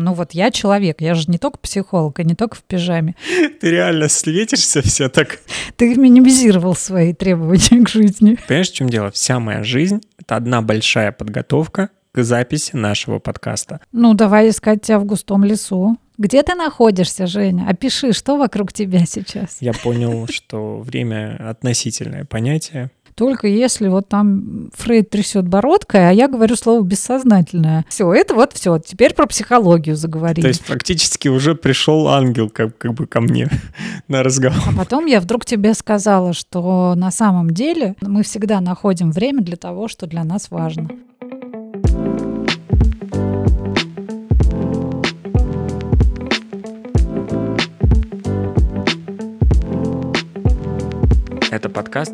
Ну вот я человек, я же не только психолог, и не только в пижаме. Ты реально светишься все так. Ты минимизировал свои требования к жизни. Понимаешь, в чем дело? Вся моя жизнь — это одна большая подготовка к записи нашего подкаста. Ну, давай искать тебя в густом лесу. Где ты находишься, Женя? Опиши, что вокруг тебя сейчас. Я понял, что время — относительное понятие. Только если вот там Фрейд трясет бородкой, а я говорю слово бессознательное. Все, это вот все. Теперь про психологию заговорили. То есть практически уже пришел ангел как, как бы ко мне на разговор. А потом я вдруг тебе сказала, что на самом деле мы всегда находим время для того, что для нас важно. Подкаст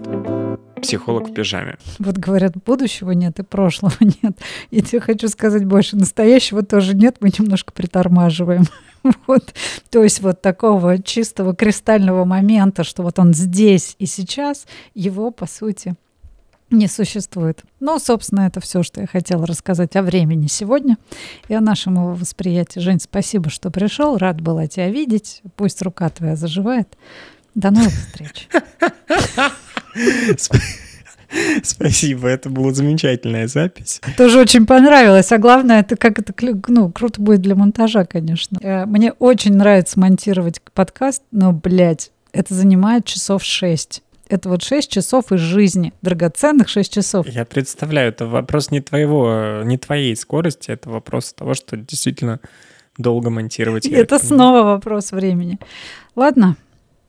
«Психолог в пижаме». Вот говорят, будущего нет и прошлого нет. И тебе хочу сказать больше, настоящего тоже нет, мы немножко притормаживаем. Вот. То есть вот такого чистого кристального момента, что вот он здесь и сейчас, его, по сути, не существует. Ну, собственно, это все, что я хотела рассказать о времени сегодня и о нашем его восприятии. Жень, спасибо, что пришел. Рад была тебя видеть. Пусть рука твоя заживает. До новых встреч. Спасибо, это была замечательная запись. Тоже очень понравилось, а главное, это как это ну, круто будет для монтажа, конечно. Э, мне очень нравится монтировать подкаст, но, блядь, это занимает часов шесть. Это вот 6 часов из жизни, драгоценных 6 часов. Я представляю, это вопрос не твоего, не твоей скорости, это вопрос того, что действительно долго монтировать. это снова вопрос времени. Ладно,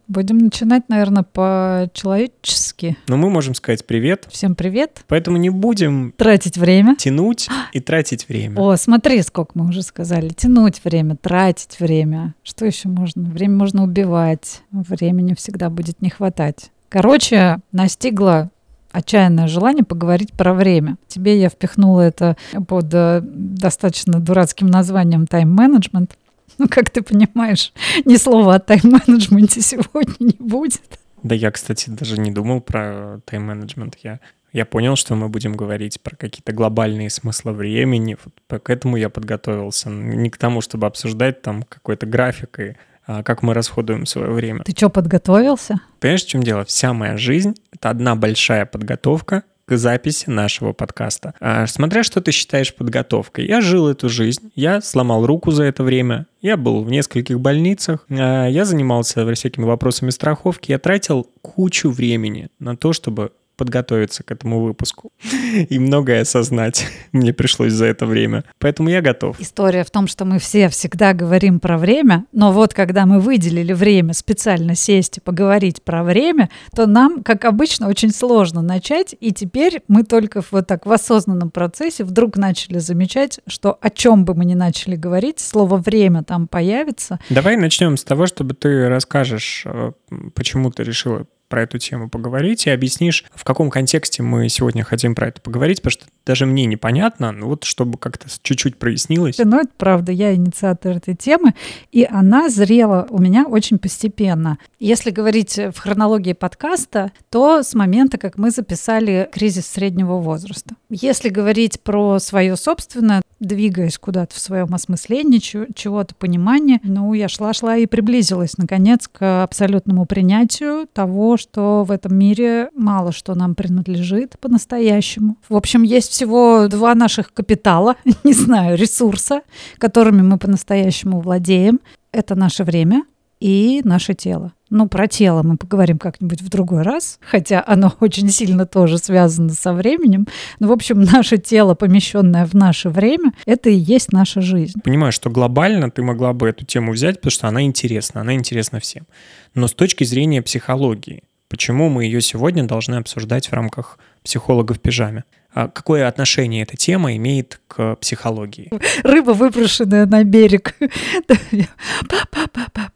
Будем начинать, наверное, по-человечески. Но мы можем сказать привет. Всем привет. Поэтому не будем тратить время. Тянуть и тратить время. О, смотри, сколько мы уже сказали. Тянуть время, тратить время. Что еще можно? Время можно убивать. Времени всегда будет не хватать. Короче, настигла отчаянное желание поговорить про время. Тебе я впихнула это под э, достаточно дурацким названием тайм-менеджмент. Ну, как ты понимаешь, ни слова о тайм-менеджменте сегодня не будет. Да я, кстати, даже не думал про тайм-менеджмент. Я, я понял, что мы будем говорить про какие-то глобальные смыслы времени. Вот к этому я подготовился. Не к тому, чтобы обсуждать там какой-то график и а, как мы расходуем свое время. Ты что, подготовился? Понимаешь, в чем дело? Вся моя жизнь — это одна большая подготовка к записи нашего подкаста. А, смотря что ты считаешь подготовкой. Я жил эту жизнь, я сломал руку за это время, я был в нескольких больницах, а, я занимался всякими вопросами страховки, я тратил кучу времени на то, чтобы подготовиться к этому выпуску и многое осознать мне пришлось за это время. Поэтому я готов. История в том, что мы все всегда говорим про время, но вот когда мы выделили время специально сесть и поговорить про время, то нам, как обычно, очень сложно начать, и теперь мы только вот так в осознанном процессе вдруг начали замечать, что о чем бы мы ни начали говорить, слово «время» там появится. Давай начнем с того, чтобы ты расскажешь, э, почему ты решила про эту тему поговорить и объяснишь, в каком контексте мы сегодня хотим про это поговорить, потому что даже мне непонятно, ну вот чтобы как-то чуть-чуть прояснилось. Ну, это правда, я инициатор этой темы, и она зрела у меня очень постепенно. Если говорить в хронологии подкаста, то с момента, как мы записали «Кризис среднего возраста». Если говорить про свое собственное, двигаясь куда-то в своем осмыслении, чего-то понимания, ну, я шла-шла и приблизилась, наконец, к абсолютному принятию того, что в этом мире мало что нам принадлежит по-настоящему. В общем, есть всего два наших капитала, не знаю, ресурса, которыми мы по-настоящему владеем. Это наше время и наше тело. Ну, про тело мы поговорим как-нибудь в другой раз, хотя оно очень сильно тоже связано со временем. Но, в общем, наше тело, помещенное в наше время, это и есть наша жизнь. Понимаю, что глобально ты могла бы эту тему взять, потому что она интересна, она интересна всем. Но с точки зрения психологии, почему мы ее сегодня должны обсуждать в рамках психолога в пижаме? А какое отношение эта тема имеет к психологии? Рыба, выброшенная на берег.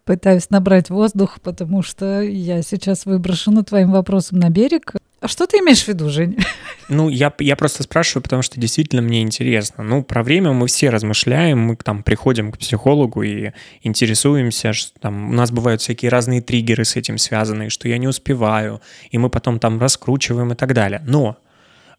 Пытаюсь набрать воздух, потому что я сейчас выброшена твоим вопросом на берег. А что ты имеешь в виду, Жень? Ну, я, я просто спрашиваю, потому что действительно мне интересно. Ну, про время мы все размышляем, мы там приходим к психологу и интересуемся, что там у нас бывают всякие разные триггеры с этим связанные, что я не успеваю, и мы потом там раскручиваем и так далее. Но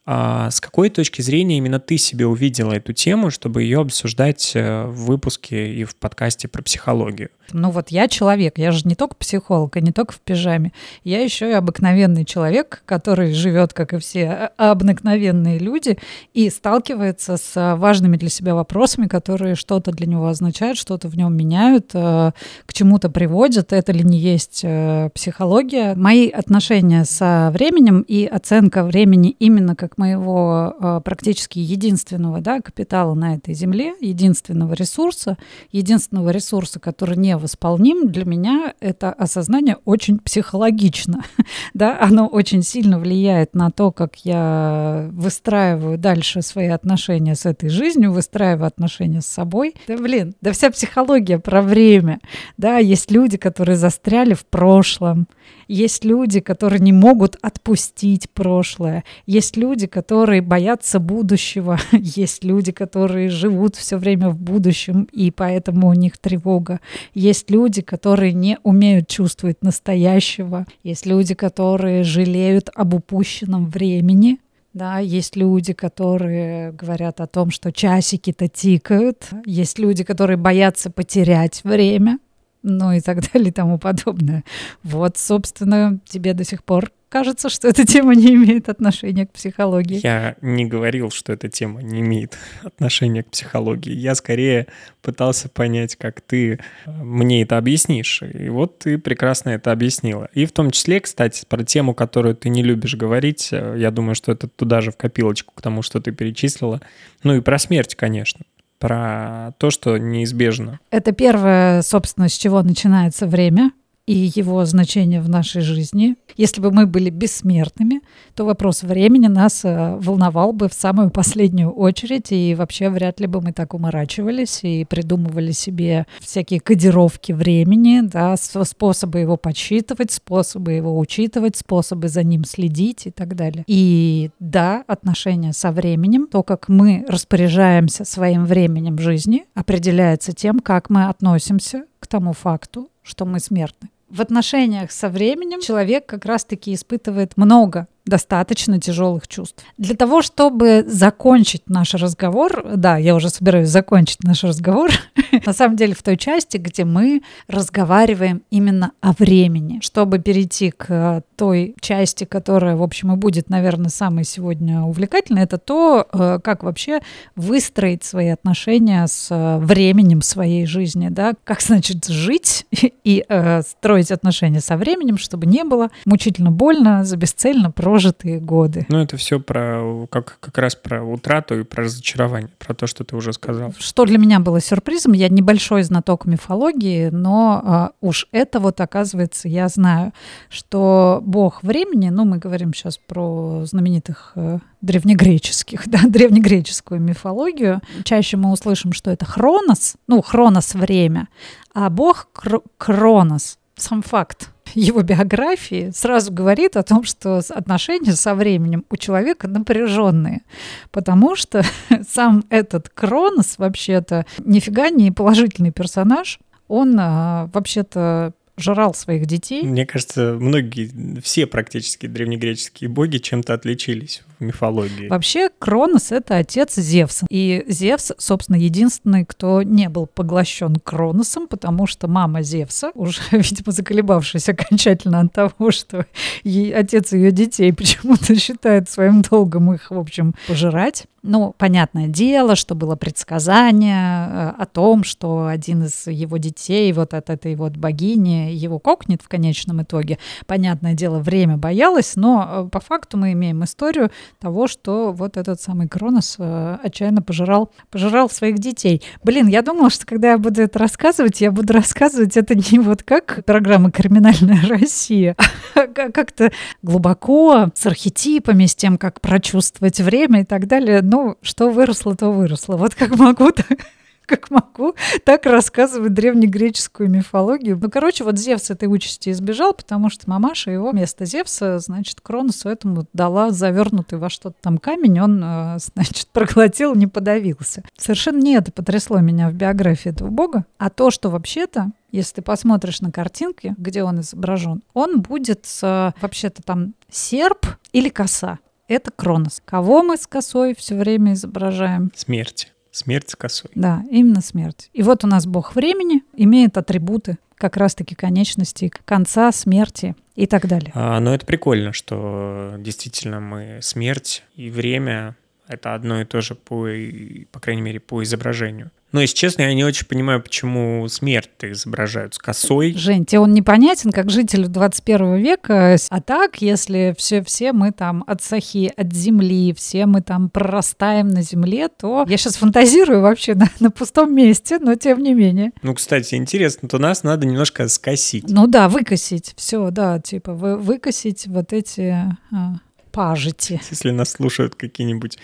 А с какой точки зрения именно ты себе увидела эту тему, чтобы ее обсуждать э, в выпуске и в подкасте про психологию? Ну вот я человек, я же не только психолог, и не только в пижаме. Я еще и обыкновенный человек, который живет, как и все а, обыкновенные люди, и сталкивается с важными для себя вопросами, которые что-то для него означают, что-то в нем меняют, э, к чему-то приводят. Это ли не есть психология? Мои отношения со временем и оценка времени именно как моего практически единственного да, капитала на этой земле, единственного ресурса, единственного ресурса, который не восполним, для меня это осознание очень психологично. да, оно очень сильно влияет на то, как я выстраиваю дальше свои отношения с этой жизнью, выстраиваю отношения с собой. Да, блин, да вся психология про время. Да, есть люди, которые застряли в прошлом, есть люди, которые не могут отпустить прошлое. Есть люди, которые боятся будущего. Есть люди, которые живут все время в будущем, и поэтому у них тревога. Есть люди, которые не умеют чувствовать настоящего. Есть люди, которые жалеют об упущенном времени. Да, есть люди, которые говорят о том, что часики-то тикают. Есть люди, которые боятся потерять время ну и так далее и тому подобное. Вот, собственно, тебе до сих пор кажется, что эта тема не имеет отношения к психологии. Я не говорил, что эта тема не имеет отношения к психологии. Я скорее пытался понять, как ты э, мне это объяснишь. И вот ты прекрасно это объяснила. И в том числе, кстати, про тему, которую ты не любишь говорить, э, я думаю, что это туда же в копилочку к тому, что ты перечислила. Ну и про смерть, конечно про то, что неизбежно. Это первое, собственно, с чего начинается время и его значение в нашей жизни. Если бы мы были бессмертными, то вопрос времени нас э, волновал бы в самую последнюю очередь, и вообще вряд ли бы мы так уморачивались и придумывали себе всякие кодировки времени, да, способы его подсчитывать, способы его учитывать, способы за ним следить и так далее. И да, отношения со временем, то, как мы распоряжаемся своим временем жизни, определяется тем, как мы относимся к тому факту, что мы смертны в отношениях со временем человек как раз-таки испытывает много достаточно тяжелых чувств. Для того, чтобы закончить наш разговор, да, я уже собираюсь закончить наш разговор, на самом деле в той части, где мы разговариваем именно о времени, чтобы перейти к той части, которая, в общем, и будет, наверное, самой сегодня увлекательной, это то, э, как вообще выстроить свои отношения с э, временем своей жизни, да, как, значит, жить и э, строить отношения со временем, чтобы не было мучительно больно за бесцельно прожить прожитые годы. Ну, это все про как, как раз про утрату и про разочарование, про то, что ты уже сказал. Что для меня было сюрпризом, я небольшой знаток мифологии, но а, уж это вот оказывается, я знаю, что бог времени, ну, мы говорим сейчас про знаменитых э, древнегреческих, да, древнегреческую мифологию. Чаще мы услышим, что это Хронос, ну, Хронос — время, а бог Кр- Кронос, сам факт его биографии сразу говорит о том, что отношения со временем у человека напряженные, потому что сам этот Кронос вообще-то нифига не положительный персонаж, он а, вообще-то жрал своих детей. Мне кажется, многие, все практически древнегреческие боги чем-то отличились мифологии. Вообще, Кронос — это отец Зевса. И Зевс, собственно, единственный, кто не был поглощен Кроносом, потому что мама Зевса, уже, видимо, заколебавшись окончательно от того, что ей, отец ее детей почему-то считает своим долгом их, в общем, пожирать, ну, понятное дело, что было предсказание э, о том, что один из его детей, вот от этой вот богини, его кокнет в конечном итоге. Понятное дело, время боялось, но э, по факту мы имеем историю того, что вот этот самый Кронос э, отчаянно пожирал, пожирал своих детей. Блин, я думала, что когда я буду это рассказывать, я буду рассказывать это не вот как программа «Криминальная Россия», а как-то глубоко, с архетипами, с тем, как прочувствовать время и так далее ну, что выросло, то выросло. Вот как могу, так, как могу, так рассказывать древнегреческую мифологию. Ну, короче, вот Зевс этой участи избежал, потому что мамаша его вместо Зевса, значит, Кроносу этому дала завернутый во что-то там камень, он, э, значит, проглотил, не подавился. Совершенно не это потрясло меня в биографии этого бога, а то, что вообще-то если ты посмотришь на картинки, где он изображен, он будет с, вообще-то там серп или коса это Кронос. Кого мы с косой все время изображаем? Смерть. Смерть с косой. Да, именно смерть. И вот у нас бог времени имеет атрибуты как раз-таки конечности, конца, смерти и так далее. А, но это прикольно, что действительно мы смерть и время — это одно и то же, по, по крайней мере, по изображению. Но, если честно, я не очень понимаю, почему смерть-то изображают с косой. Жень, тебе он непонятен, как жителю 21 века. А так, если все, все мы там от сахи, от земли, все мы там прорастаем на земле, то я сейчас фантазирую вообще на, на пустом месте, но тем не менее. Ну, кстати, интересно, то нас надо немножко скосить. Ну да, выкосить. Все, да, типа вы, выкосить вот эти... А пажити. Если нас слушают какие-нибудь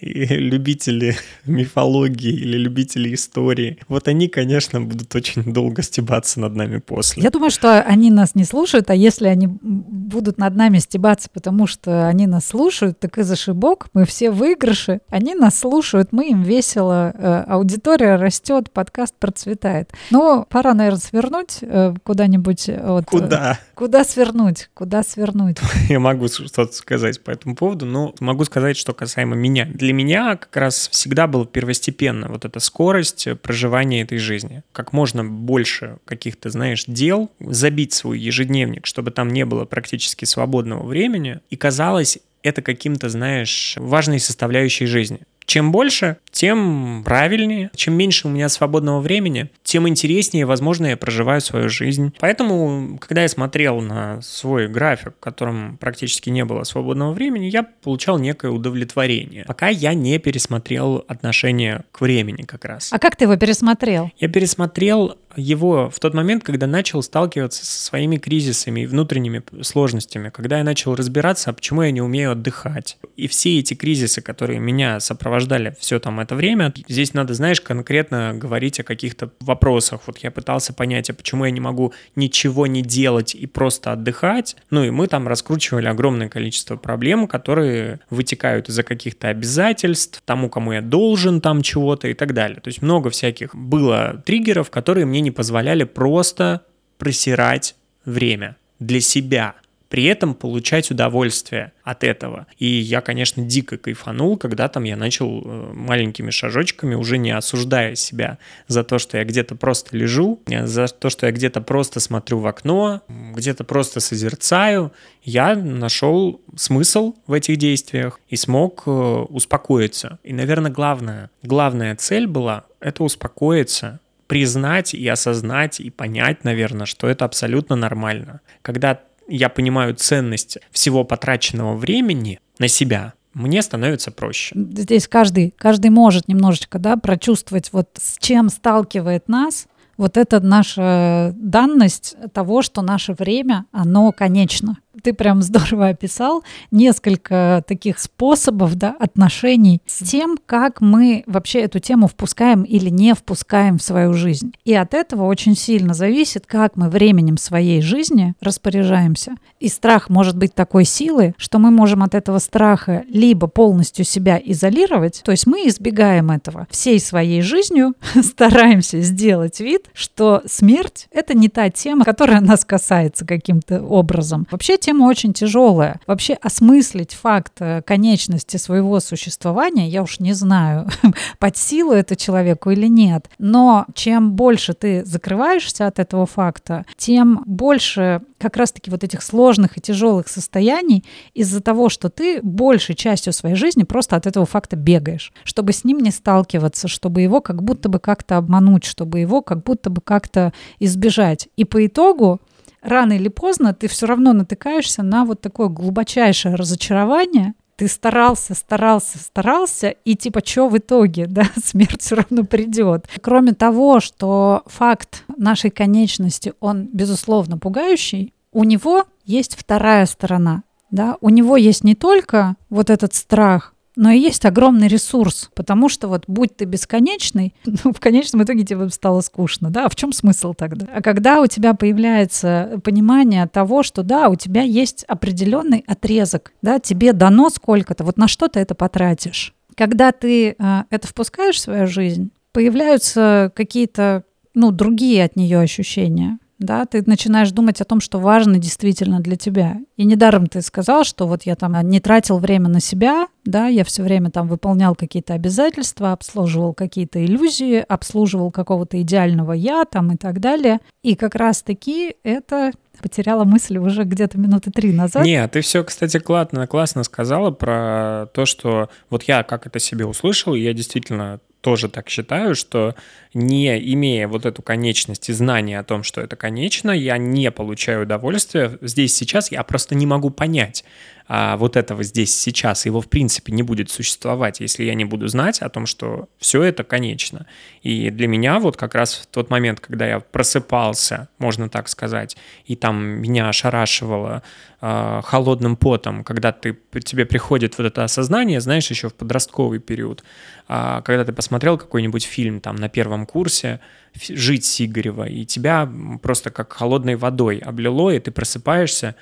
любители мифологии или любители истории, вот они, конечно, будут очень долго стебаться над нами после. Я думаю, что они нас не слушают, а если они будут над нами стебаться, потому что они нас слушают, так и зашибок, мы все выигрыши, они нас слушают, мы им весело, э, аудитория растет, подкаст процветает. Но пора, наверное, свернуть э, куда-нибудь. Вот, Куда? Куда свернуть? Куда свернуть? Я могу что-то сказать сказать по этому поводу, но могу сказать, что касаемо меня. Для меня как раз всегда было первостепенно вот эта скорость проживания этой жизни. Как можно больше каких-то, знаешь, дел, забить свой ежедневник, чтобы там не было практически свободного времени. И казалось, это каким-то, знаешь, важной составляющей жизни. Чем больше, тем правильнее. Чем меньше у меня свободного времени, тем интереснее, возможно, я проживаю свою жизнь. Поэтому, когда я смотрел на свой график, в котором практически не было свободного времени, я получал некое удовлетворение. Пока я не пересмотрел отношение к времени как раз. А как ты его пересмотрел? Я пересмотрел его в тот момент, когда начал сталкиваться со своими кризисами и внутренними сложностями, когда я начал разбираться, почему я не умею отдыхать. И все эти кризисы, которые меня сопровождали все там это время, здесь надо, знаешь, конкретно говорить о каких-то вопросах. Вот я пытался понять, а почему я не могу ничего не делать и просто отдыхать. Ну и мы там раскручивали огромное количество проблем, которые вытекают из-за каких-то обязательств, тому, кому я должен там чего-то и так далее. То есть много всяких было триггеров, которые мне не позволяли просто просирать время для себя при этом получать удовольствие от этого. И я, конечно, дико кайфанул, когда там я начал э, маленькими шажочками, уже не осуждая себя за то, что я где-то просто лежу, за то, что я где-то просто смотрю в окно, где-то просто созерцаю, я нашел смысл в этих действиях и смог э, успокоиться. И, наверное, главное, главная цель была — это успокоиться, признать и осознать и понять, наверное, что это абсолютно нормально. Когда я понимаю ценность всего потраченного времени на себя, мне становится проще. Здесь каждый, каждый может немножечко да, прочувствовать, вот с чем сталкивает нас вот эта наша данность того, что наше время, оно конечно ты прям здорово описал несколько таких способов да, отношений с тем, как мы вообще эту тему впускаем или не впускаем в свою жизнь. И от этого очень сильно зависит, как мы временем своей жизни распоряжаемся. И страх может быть такой силы, что мы можем от этого страха либо полностью себя изолировать, то есть мы избегаем этого всей своей жизнью, стараемся сделать вид, что смерть — это не та тема, которая нас касается каким-то образом. Вообще тема очень тяжелая. Вообще осмыслить факт э, конечности своего существования, я уж не знаю, под силу это человеку или нет. Но чем больше ты закрываешься от этого факта, тем больше как раз-таки вот этих сложных и тяжелых состояний из-за того, что ты большей частью своей жизни просто от этого факта бегаешь, чтобы с ним не сталкиваться, чтобы его как будто бы как-то обмануть, чтобы его как будто бы как-то избежать. И по итогу рано или поздно ты все равно натыкаешься на вот такое глубочайшее разочарование, ты старался, старался, старался, и типа, что в итоге, да, смерть все равно придет. Кроме того, что факт нашей конечности, он, безусловно, пугающий, у него есть вторая сторона, да, у него есть не только вот этот страх, но и есть огромный ресурс, потому что вот будь ты бесконечный, ну, в конечном итоге тебе стало скучно, да, а в чем смысл тогда? А когда у тебя появляется понимание того, что да, у тебя есть определенный отрезок, да, тебе дано сколько-то, вот на что ты это потратишь? Когда ты э, это впускаешь в свою жизнь, появляются какие-то, ну, другие от нее ощущения, да, ты начинаешь думать о том, что важно действительно для тебя. И недаром ты сказал, что вот я там не тратил время на себя, да, я все время там выполнял какие-то обязательства, обслуживал какие-то иллюзии, обслуживал какого-то идеального я там и так далее. И как раз-таки это потеряла мысль уже где-то минуты три назад. Не, ты все, кстати, классно, классно сказала про то, что вот я как это себе услышал, я действительно тоже так считаю, что не имея вот эту конечность и знание о том, что это конечно, я не получаю удовольствия здесь сейчас, я просто не могу понять, а вот этого здесь сейчас, его в принципе не будет существовать, если я не буду знать о том, что все это конечно. И для меня вот как раз в тот момент, когда я просыпался, можно так сказать, и там меня ошарашивало э, холодным потом, когда ты, тебе приходит вот это осознание, знаешь, еще в подростковый период, э, когда ты посмотрел какой-нибудь фильм там на первом курсе, «Жить» Сигарева, и тебя просто как холодной водой облило, и ты просыпаешься,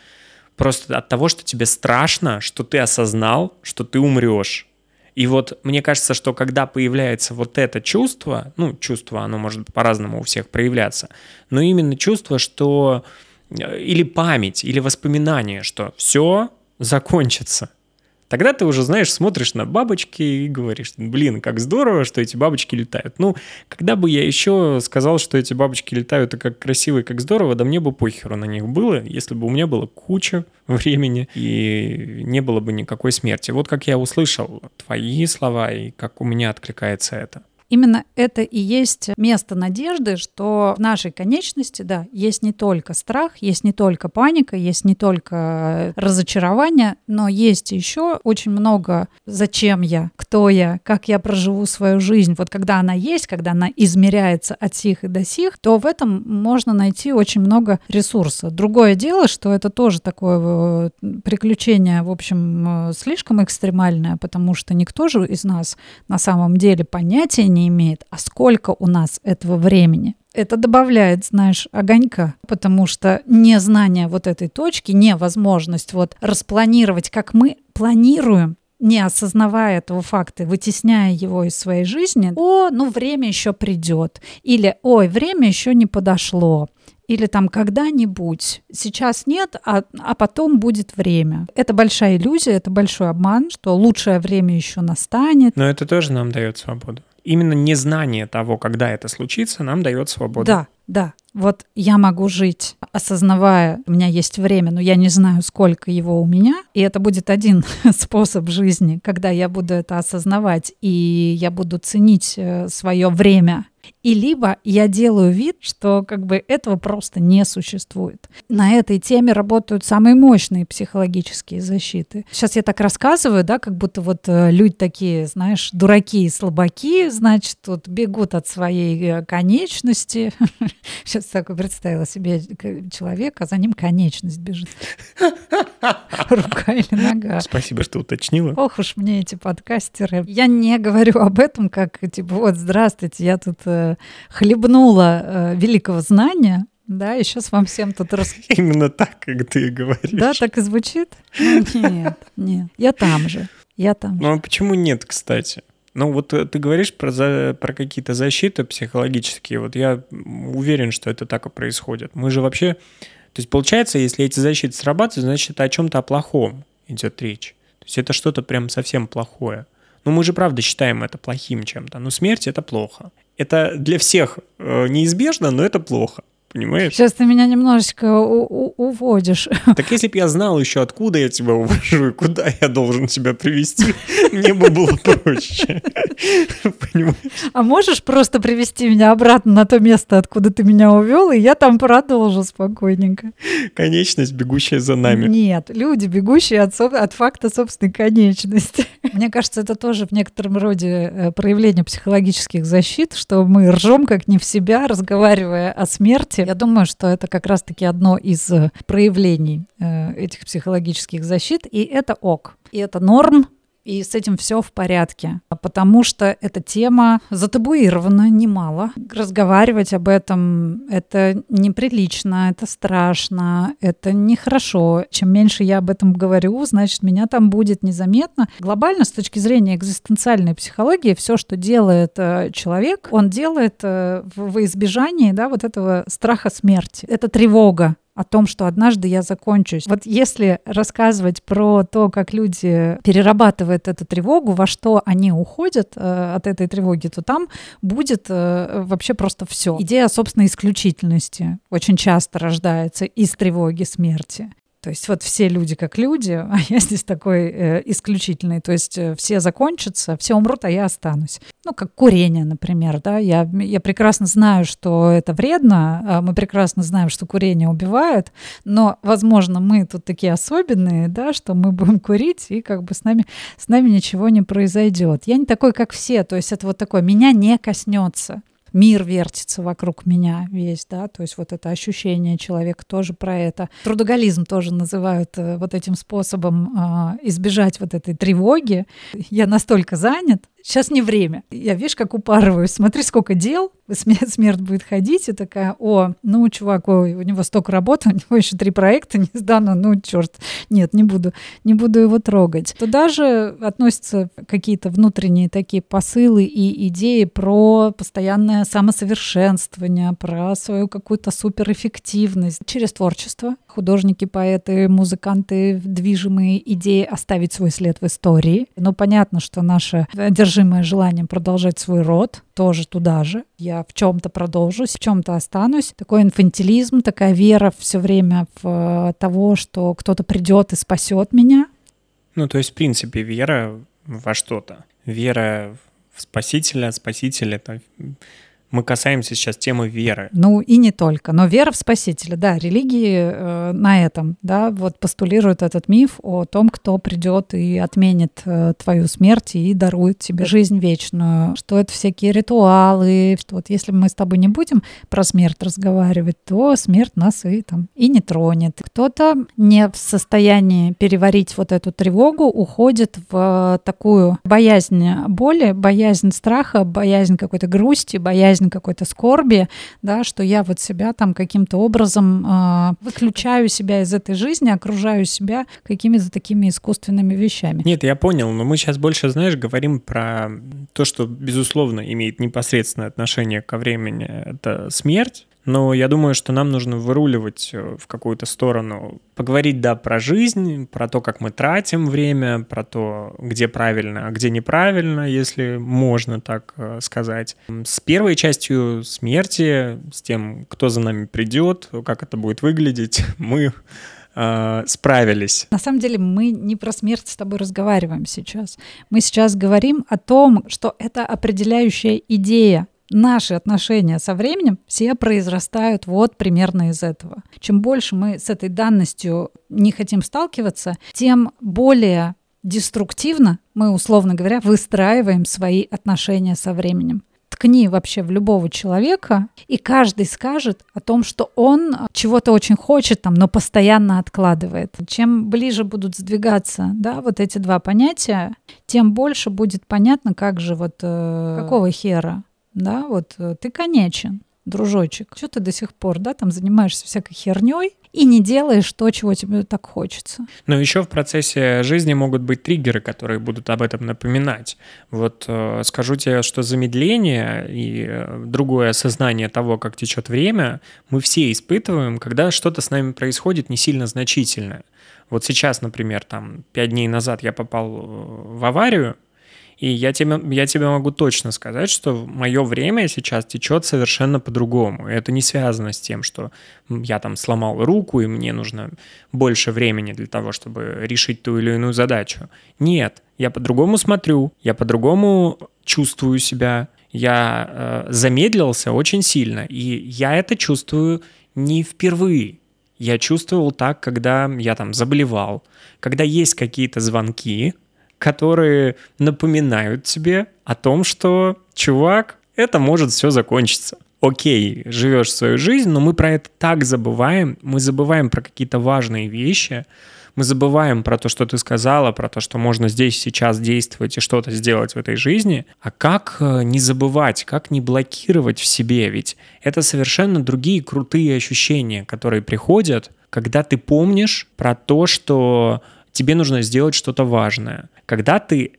просто от того, что тебе страшно, что ты осознал, что ты умрешь. И вот мне кажется, что когда появляется вот это чувство, ну, чувство, оно может по-разному у всех проявляться, но именно чувство, что э, или память, или воспоминание, что все закончится – Тогда ты уже, знаешь, смотришь на бабочки и говоришь, блин, как здорово, что эти бабочки летают. Ну, когда бы я еще сказал, что эти бабочки летают, и как красиво и как здорово, да мне бы похеру на них было, если бы у меня было куча времени и не было бы никакой смерти. Вот как я услышал твои слова и как у меня откликается это именно это и есть место надежды, что в нашей конечности, да, есть не только страх, есть не только паника, есть не только разочарование, но есть еще очень много «зачем я?», «кто я?», «как я проживу свою жизнь?». Вот когда она есть, когда она измеряется от сих и до сих, то в этом можно найти очень много ресурса. Другое дело, что это тоже такое э, приключение, в общем, э, слишком экстремальное, потому что никто же из нас на самом деле понятия не не имеет, а сколько у нас этого времени. Это добавляет, знаешь, огонька, потому что незнание вот этой точки, невозможность вот распланировать, как мы планируем, не осознавая этого факта, вытесняя его из своей жизни, о, ну время еще придет, или ой, время еще не подошло, или там когда-нибудь. Сейчас нет, а, а потом будет время. Это большая иллюзия, это большой обман, что лучшее время еще настанет. Но это тоже нам дает свободу именно незнание того, когда это случится, нам дает свободу. Да, да. Вот я могу жить, осознавая, у меня есть время, но я не знаю, сколько его у меня. И это будет один способ жизни, когда я буду это осознавать, и я буду ценить э, свое время и либо я делаю вид, что как бы этого просто не существует. На этой теме работают самые мощные психологические защиты. Сейчас я так рассказываю, да, как будто вот э, люди такие, знаешь, дураки и слабаки, значит, тут бегут от своей э, конечности. Сейчас такой представила себе человека, а за ним конечность бежит. Рука или нога. Спасибо, что уточнила. Ох уж мне эти подкастеры. Я не говорю об этом, как, типа, вот, здравствуйте, я тут э, хлебнула э, великого знания, да, и сейчас вам всем тут рас... Именно так, как ты говоришь. Да, так и звучит? Ну, нет, нет. Я там же. Я там Ну, а почему нет, кстати? Ну, вот э, ты говоришь про, за, про какие-то защиты психологические. Вот я уверен, что это так и происходит. Мы же вообще... То есть, получается, если эти защиты срабатывают, значит, о чем-то о плохом идет речь. То есть, это что-то прям совсем плохое. Ну, мы же правда считаем это плохим чем-то. Но смерть — это плохо это для всех э, неизбежно, но это плохо. Понимаешь? Сейчас ты меня немножечко уводишь. Так если бы я знал еще, откуда я тебя увожу и куда я должен тебя привести, мне бы было проще. Понимаешь? А можешь просто привести меня обратно на то место, откуда ты меня увел, и я там продолжу спокойненько. Конечность, бегущая за нами. Нет, люди, бегущие от, от факта собственной конечности. Мне кажется, это тоже в некотором роде э, проявление психологических защит, что мы ржем как не в себя, разговаривая о смерти, я думаю, что это как раз-таки одно из э, проявлений э, этих психологических защит, и это ок. И это норм, и с этим все в порядке, потому что эта тема затабуирована немало. Разговаривать об этом — это неприлично, это страшно, это нехорошо. Чем меньше я об этом говорю, значит, меня там будет незаметно. Глобально, с точки зрения экзистенциальной психологии, все, что делает э, человек, он делает э, в избежании да, вот этого страха смерти. Это тревога о том, что однажды я закончусь. Вот если рассказывать про то, как люди перерабатывают эту тревогу, во что они уходят э, от этой тревоги, то там будет э, вообще просто все. Идея собственной исключительности очень часто рождается из тревоги смерти. То есть вот все люди как люди, а я здесь такой э, исключительный. То есть э, все закончатся, все умрут, а я останусь. Ну, как курение, например, да. Я, я прекрасно знаю, что это вредно, а мы прекрасно знаем, что курение убивает, но, возможно, мы тут такие особенные, да, что мы будем курить, и как бы с нами, с нами ничего не произойдет. Я не такой, как все, то есть это вот такое, меня не коснется мир вертится вокруг меня весь, да, то есть вот это ощущение человека тоже про это. Трудоголизм тоже называют э, вот этим способом э, избежать вот этой тревоги. Я настолько занят, сейчас не время. Я, видишь, как упарываюсь, смотри, сколько дел, смерть, будет ходить, и такая, о, ну, чувак, ой, у него столько работы, у него еще три проекта не сдано, ну, черт, нет, не буду, не буду его трогать. Туда же относятся какие-то внутренние такие посылы и идеи про постоянное самосовершенствование, про свою какую-то суперэффективность через творчество. Художники, поэты, музыканты, движимые идеи оставить свой след в истории. Но понятно, что наше одержимое желанием продолжать свой род, тоже туда же. Я в чем-то продолжусь, в чем-то останусь. Такой инфантилизм, такая вера все время в э, того, что кто-то придет и спасет меня. Ну, то есть, в принципе, вера во что-то. Вера в спасителя, спаситель — это мы касаемся сейчас темы веры. Ну и не только, но вера в Спасителя, да, религии э, на этом, да, вот постулируют этот миф о том, кто придет и отменит э, твою смерть и дарует тебе жизнь вечную, что это всякие ритуалы, что вот если мы с тобой не будем про смерть разговаривать, то смерть нас и там и не тронет. Кто-то не в состоянии переварить вот эту тревогу, уходит в такую боязнь боли, боязнь страха, боязнь какой-то грусти, боязнь боязнь какой-то скорби, да, что я вот себя там каким-то образом э, выключаю себя из этой жизни, окружаю себя какими-то такими искусственными вещами. Нет, я понял, но мы сейчас больше, знаешь, говорим про то, что, безусловно, имеет непосредственное отношение ко времени. Это смерть, но я думаю, что нам нужно выруливать э, в какую-то сторону, поговорить, да, про жизнь, про то, как мы тратим время, про то, где правильно, а где неправильно, если можно так э, сказать. С первой частью смерти, с тем, кто за нами придет, как это будет выглядеть, мы э, справились. На самом деле мы не про смерть с тобой разговариваем сейчас. Мы сейчас говорим о том, что это определяющая идея наши отношения со временем все произрастают вот примерно из этого. Чем больше мы с этой данностью не хотим сталкиваться, тем более деструктивно мы, условно говоря, выстраиваем свои отношения со временем ткни вообще в любого человека, и каждый скажет о том, что он чего-то очень хочет там, но постоянно откладывает. Чем ближе будут сдвигаться, да, вот эти два понятия, тем больше будет понятно, как же вот э, какого хера да, вот э, ты конечен, дружочек. Что ты до сих пор, да, там занимаешься всякой херней и не делаешь то, чего тебе так хочется. Но еще в процессе жизни могут быть триггеры, которые будут об этом напоминать. Вот э, скажу тебе, что замедление и э, другое осознание того, как течет время, мы все испытываем, когда что-то с нами происходит не сильно значительное. Вот сейчас, например, там пять дней назад я попал э, в аварию, и я тебе, я тебе могу точно сказать, что мое время сейчас течет совершенно по-другому. Это не связано с тем, что я там сломал руку, и мне нужно больше времени для того, чтобы решить ту или иную задачу. Нет, я по-другому смотрю, я по-другому чувствую себя, я э, замедлился очень сильно, и я это чувствую не впервые. Я чувствовал так, когда я там заболевал, когда есть какие-то звонки, которые напоминают тебе о том, что, чувак, это может все закончиться. Окей, живешь свою жизнь, но мы про это так забываем, мы забываем про какие-то важные вещи, мы забываем про то, что ты сказала, про то, что можно здесь сейчас действовать и что-то сделать в этой жизни. А как э, не забывать, как не блокировать в себе? Ведь это совершенно другие крутые ощущения, которые приходят, когда ты помнишь про то, что тебе нужно сделать что-то важное. Когда ты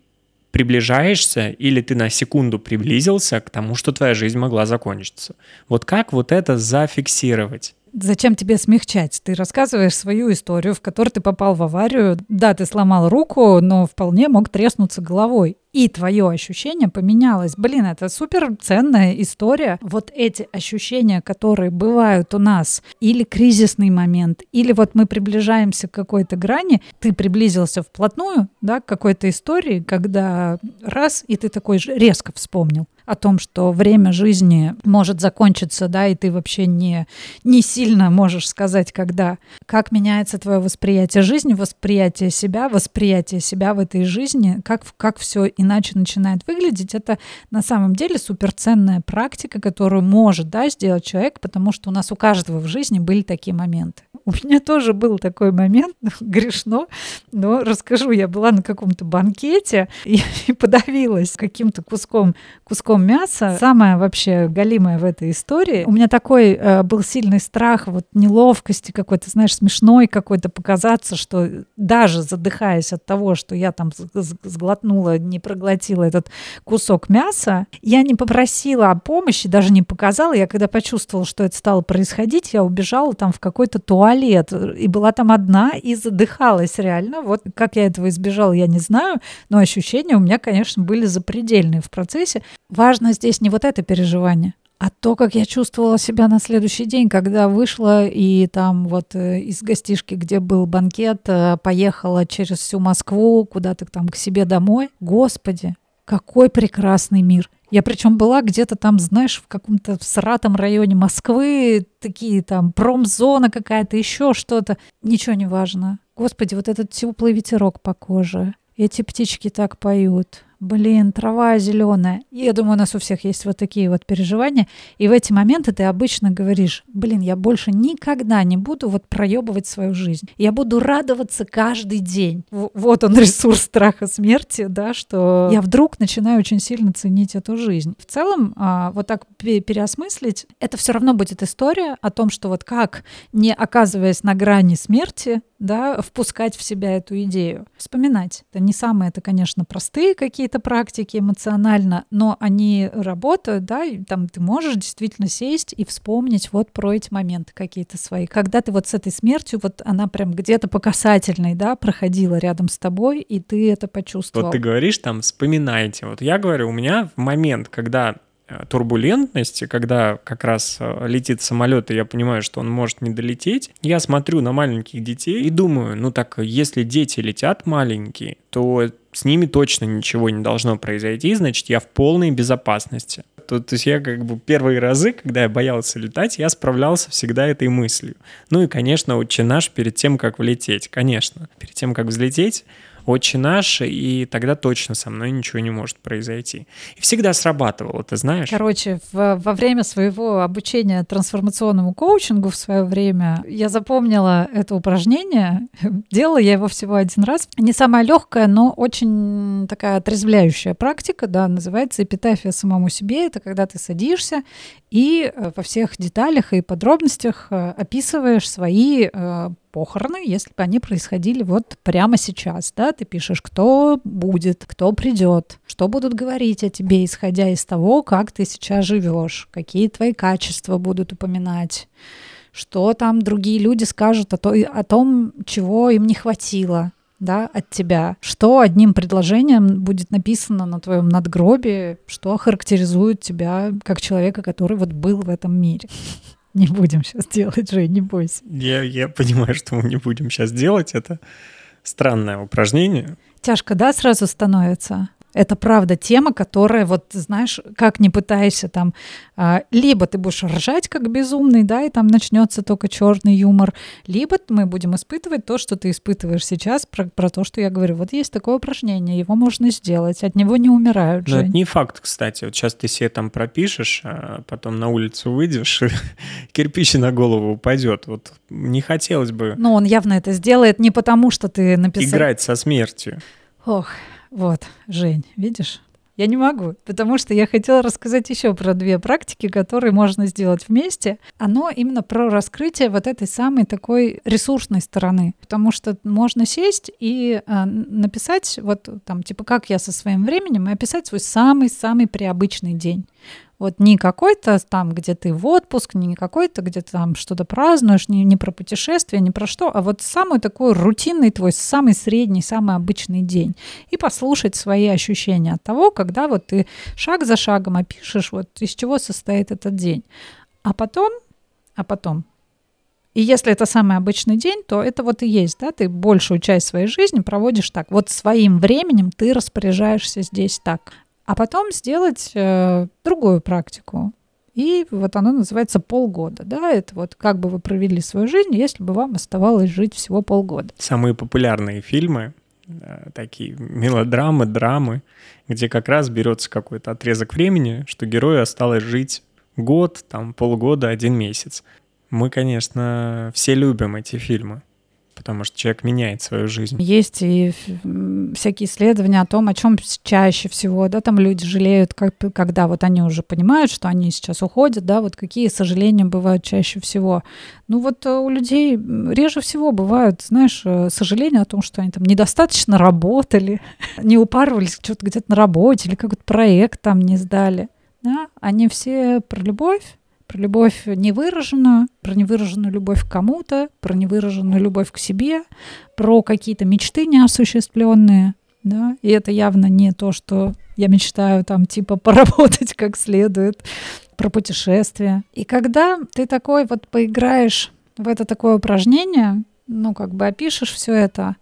приближаешься или ты на секунду приблизился к тому, что твоя жизнь могла закончиться. Вот как вот это зафиксировать? Зачем тебе смягчать? Ты рассказываешь свою историю, в которой ты попал в аварию. Да, ты сломал руку, но вполне мог треснуться головой. И твое ощущение поменялось. Блин, это супер ценная история. Вот эти ощущения, которые бывают у нас, или кризисный момент, или вот мы приближаемся к какой-то грани, ты приблизился вплотную, да, к какой-то истории, когда раз, и ты такой же резко вспомнил о том, что время жизни может закончиться, да, и ты вообще не, не сильно можешь сказать, когда. Как меняется твое восприятие жизни, восприятие себя, восприятие себя в этой жизни, как, как все иначе начинает выглядеть, это на самом деле суперценная практика, которую может, да, сделать человек, потому что у нас у каждого в жизни были такие моменты. У меня тоже был такой момент, грешно, но расскажу, я была на каком-то банкете и, и подавилась каким-то куском, куском мяса. Самое вообще галимое в этой истории. У меня такой э, был сильный страх, вот неловкости какой-то, знаешь, смешной какой-то показаться, что даже задыхаясь от того, что я там сглотнула, не проглотила этот кусок мяса, я не попросила о помощи, даже не показала. Я когда почувствовала, что это стало происходить, я убежала там в какой-то туалет, и была там одна, и задыхалась реально. Вот как я этого избежала, я не знаю, но ощущения у меня, конечно, были запредельные в процессе. Важно здесь не вот это переживание, а то, как я чувствовала себя на следующий день, когда вышла и там вот э, из гостишки, где был банкет, э, поехала через всю Москву куда-то там к себе домой. Господи, какой прекрасный мир. Я причем была где-то там, знаешь, в каком-то сратом районе Москвы, такие там промзона какая-то, еще что-то. Ничего не важно. Господи, вот этот теплый ветерок по коже. Эти птички так поют блин, трава зеленая. Я думаю, у нас у всех есть вот такие вот переживания. И в эти моменты ты обычно говоришь, блин, я больше никогда не буду вот проебывать свою жизнь. Я буду радоваться каждый день. Вот он ресурс страха смерти, да, что я вдруг начинаю очень сильно ценить эту жизнь. В целом, а, вот так переосмыслить, это все равно будет история о том, что вот как, не оказываясь на грани смерти, да, впускать в себя эту идею, вспоминать. Это не самые, это, конечно, простые какие-то практики эмоционально, но они работают, да, и там ты можешь действительно сесть и вспомнить вот про эти моменты какие-то свои. Когда ты вот с этой смертью, вот она прям где-то по касательной, да, проходила рядом с тобой, и ты это почувствовал. Вот ты говоришь там, вспоминайте. Вот я говорю, у меня в момент, когда турбулентности, когда как раз э, летит самолет, и я понимаю, что он может не долететь, я смотрю на маленьких детей и думаю, ну так, если дети летят маленькие, то с ними точно ничего не должно произойти, значит, я в полной безопасности. То, то есть я как бы первые разы, когда я боялся летать, я справлялся всегда этой мыслью. Ну и, конечно, отче наш перед тем, как влететь, конечно. Перед тем, как взлететь, «Отче наш», и тогда точно со мной ничего не может произойти. И всегда срабатывало, ты знаешь? Короче, в, во время своего обучения трансформационному коучингу в свое время я запомнила это упражнение. Делала я его всего один раз. Не самая легкая, но очень такая отрезвляющая практика, да, называется эпитафия самому себе. Это когда ты садишься и э, во всех деталях и подробностях э, описываешь свои э, похороны, если бы они происходили вот прямо сейчас, да, ты пишешь, кто будет, кто придет, что будут говорить о тебе, исходя из того, как ты сейчас живешь, какие твои качества будут упоминать, что там другие люди скажут о, то, о том, чего им не хватило, да, от тебя, что одним предложением будет написано на твоем надгробе, что характеризует тебя как человека, который вот был в этом мире. Не будем сейчас делать, Жень, не бойся. Я, я понимаю, что мы не будем сейчас делать. Это странное упражнение. Тяжко, да, сразу становится? Это правда тема, которая, вот, знаешь, как не пытайся там, а, либо ты будешь ржать как безумный, да, и там начнется только черный юмор, либо мы будем испытывать то, что ты испытываешь сейчас, про, про то, что я говорю. Вот есть такое упражнение, его можно сделать, от него не умирают Но же. это не факт, кстати. Вот сейчас ты себе там пропишешь, а потом на улицу выйдешь, и кирпич на голову упадет. Вот не хотелось бы Но он явно это сделает не потому, что ты написал. играть со смертью. Ох, вот, Жень, видишь? Я не могу, потому что я хотела рассказать еще про две практики, которые можно сделать вместе. Оно именно про раскрытие вот этой самой такой ресурсной стороны. Потому что можно сесть и а, написать вот там, типа, как я со своим временем, и описать свой самый-самый приобычный день. Вот не какой-то там, где ты в отпуск, не какой-то, где ты там что-то празднуешь, не, не про путешествие, не про что, а вот самый такой рутинный твой, самый средний, самый обычный день. И послушать свои ощущения от того, когда вот ты шаг за шагом опишешь, вот из чего состоит этот день. А потом, а потом, и если это самый обычный день, то это вот и есть, да, ты большую часть своей жизни проводишь так. Вот своим временем ты распоряжаешься здесь так а потом сделать э, другую практику. И вот оно называется полгода. Да, это вот как бы вы провели свою жизнь, если бы вам оставалось жить всего полгода. Самые популярные фильмы, э, такие мелодрамы, драмы, где как раз берется какой-то отрезок времени, что герою осталось жить год, там полгода, один месяц. Мы, конечно, все любим эти фильмы потому что человек меняет свою жизнь. Есть и всякие исследования о том, о чем чаще всего, да, там люди жалеют, как, когда вот они уже понимают, что они сейчас уходят, да, вот какие сожаления бывают чаще всего. Ну вот э, у людей реже всего бывают, знаешь, э, сожаления о том, что они там недостаточно работали, не упарывались что-то где-то на работе или какой-то проект там не сдали. Да? Они все про любовь, про любовь невыраженную, про невыраженную любовь к кому-то, про невыраженную любовь к себе, про какие-то мечты неосуществленные, да, и это явно не то, что я мечтаю там типа поработать как следует, про путешествия. И когда ты такой вот поиграешь в это такое упражнение, ну, как бы опишешь все это,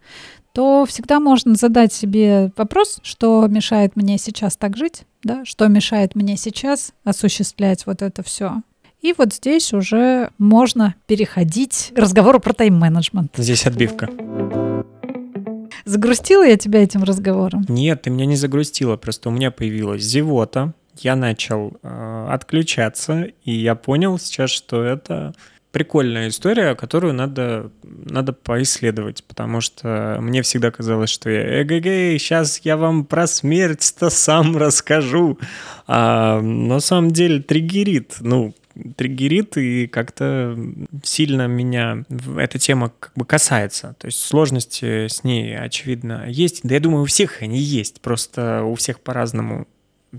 то всегда можно задать себе вопрос, что мешает мне сейчас так жить, да, что мешает мне сейчас осуществлять вот это все. И вот здесь уже можно переходить к разговору про тайм-менеджмент. Здесь отбивка. Загрустила я тебя этим разговором? Нет, ты меня не загрустила, просто у меня появилась зевота, я начал э, отключаться, и я понял сейчас, что это прикольная история, которую надо, надо поисследовать, потому что мне всегда казалось, что я эгэгэй, сейчас я вам про смерть-то сам расскажу. А на самом деле триггерит, ну, триггерит и как-то сильно меня эта тема как бы касается. То есть сложности с ней, очевидно, есть. Да я думаю, у всех они есть, просто у всех по-разному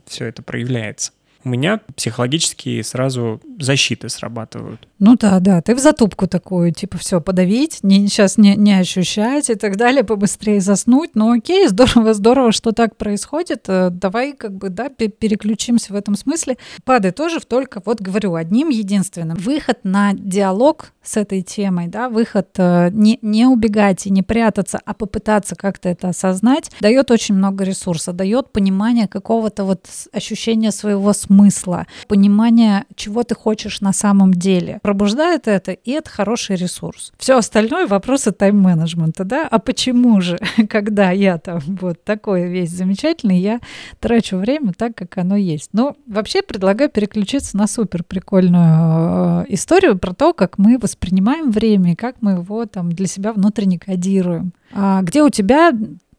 все это проявляется у меня психологически сразу защиты срабатывают. Ну да, да, ты в затупку такую, типа все подавить, не, сейчас не, не ощущать и так далее, побыстрее заснуть. Ну окей, здорово, здорово, что так происходит. Э, давай как бы, да, переключимся в этом смысле. Падай тоже в только, вот говорю, одним единственным. Выход на диалог с этой темой, да, выход э, не, не убегать и не прятаться, а попытаться как-то это осознать, дает очень много ресурса, дает понимание какого-то вот ощущения своего смысла, понимание, чего ты хочешь на самом деле. Пробуждает это, и это хороший ресурс. Все остальное вопросы тайм-менеджмента, да, а почему же, когда я там вот такой весь замечательный, я трачу время так, как оно есть. Ну, вообще предлагаю переключиться на супер прикольную э, историю про то, как мы воспринимаем время и как мы его там для себя внутренне кодируем. А где у тебя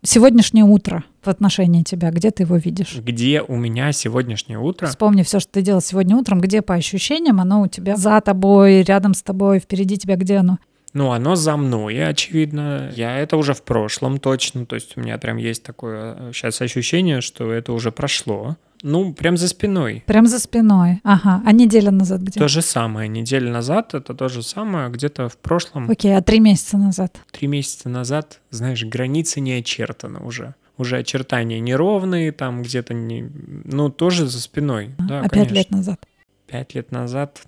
сегодняшнее утро в отношении тебя? Где ты его видишь? Где у меня сегодняшнее утро? Вспомни все, что ты делал сегодня утром, где по ощущениям оно у тебя за тобой, рядом с тобой, впереди тебя, где оно? Ну, оно за мной, очевидно. Я это уже в прошлом точно. То есть у меня прям есть такое сейчас э, ощущение, что это уже прошло. Ну, прям за спиной. Прям за спиной. Ага. А неделя назад где? То же самое. Неделя назад это то же самое, где-то в прошлом. Окей, а три месяца назад? Три месяца назад, знаешь, границы не очертаны уже. Уже очертания неровные, там где-то не... Ну, тоже за спиной. А, да, а пять лет назад? Пять лет назад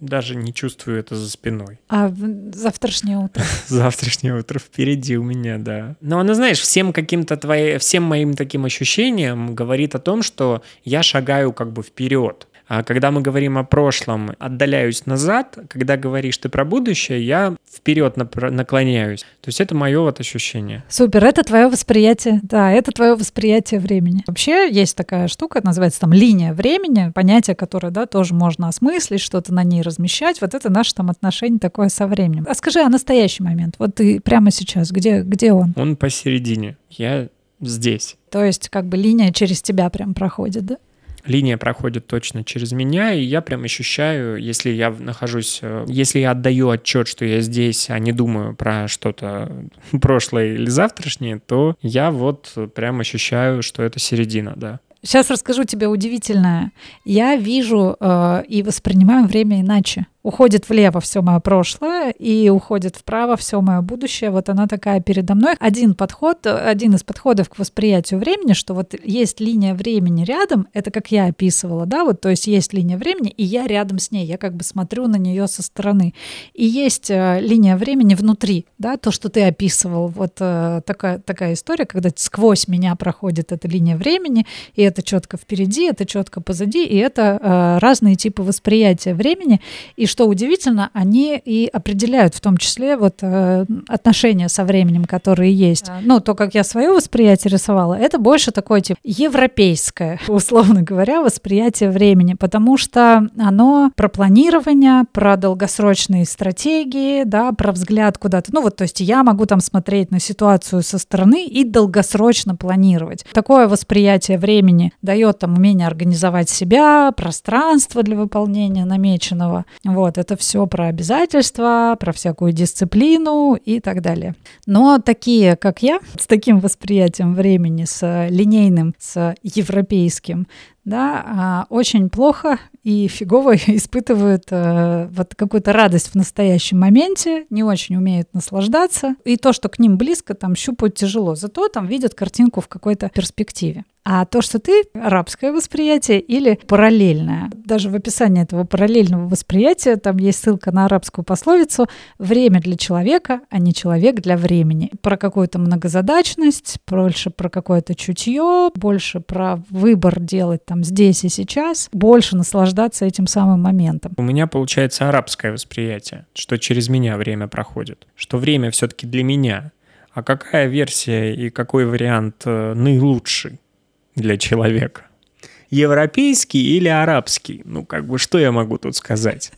даже не чувствую это за спиной. А завтрашнее утро? Завтрашнее утро впереди у меня, да. Но она, знаешь, всем каким-то твоим, всем моим таким ощущениям говорит о том, что я шагаю как бы вперед. А когда мы говорим о прошлом, отдаляюсь назад, когда говоришь ты про будущее, я вперед наклоняюсь. То есть это мое вот ощущение. Супер, это твое восприятие, да, это твое восприятие времени. Вообще есть такая штука, называется там линия времени, понятие, которое, да, тоже можно осмыслить, что-то на ней размещать. Вот это наше там отношение такое со временем. А скажи, а настоящий момент, вот ты прямо сейчас, где, где он? Он посередине. Я здесь. То есть как бы линия через тебя прям проходит, да? Линия проходит точно через меня, и я прям ощущаю, если я нахожусь, э, если я отдаю отчет, что я здесь, а не думаю про что-то прошлое или завтрашнее, то я вот прям ощущаю, что это середина, да. Сейчас расскажу тебе удивительное. Я вижу э, и воспринимаю время иначе уходит влево все мое прошлое и уходит вправо все мое будущее. Вот она такая передо мной. Один подход, один из подходов к восприятию времени, что вот есть линия времени рядом, это как я описывала, да, вот, то есть есть линия времени, и я рядом с ней, я как бы смотрю на нее со стороны. И есть э, линия времени внутри, да, то, что ты описывал, вот э, такая, такая история, когда сквозь меня проходит эта линия времени, и это четко впереди, это четко позади, и это э, разные типы восприятия времени, и что удивительно, они и определяют в том числе вот э, отношения со временем, которые есть. Ну, то, как я свое восприятие рисовала, это больше такое, типа, европейское, условно говоря, восприятие времени, потому что оно про планирование, про долгосрочные стратегии, да, про взгляд куда-то. Ну, вот, то есть я могу там смотреть на ситуацию со стороны и долгосрочно планировать. Такое восприятие времени дает там умение организовать себя, пространство для выполнения намеченного. Вот, это все про обязательства, про всякую дисциплину и так далее. Но такие, как я, с таким восприятием времени, с линейным, с европейским, да, а, очень плохо и фигово испытывают э, вот какую-то радость в настоящем моменте, не очень умеют наслаждаться, и то, что к ним близко, там щупают тяжело, зато там видят картинку в какой-то перспективе. А то, что ты арабское восприятие или параллельное. Даже в описании этого параллельного восприятия там есть ссылка на арабскую пословицу «время для человека, а не человек для времени». Про какую-то многозадачность, больше про какое-то чутье, больше про выбор делать там здесь и сейчас, больше наслаждаться этим самым моментом. У меня получается арабское восприятие, что через меня время проходит, что время все-таки для меня. А какая версия и какой вариант э, наилучший? для человека? Европейский или арабский? Ну, как бы, что я могу тут сказать?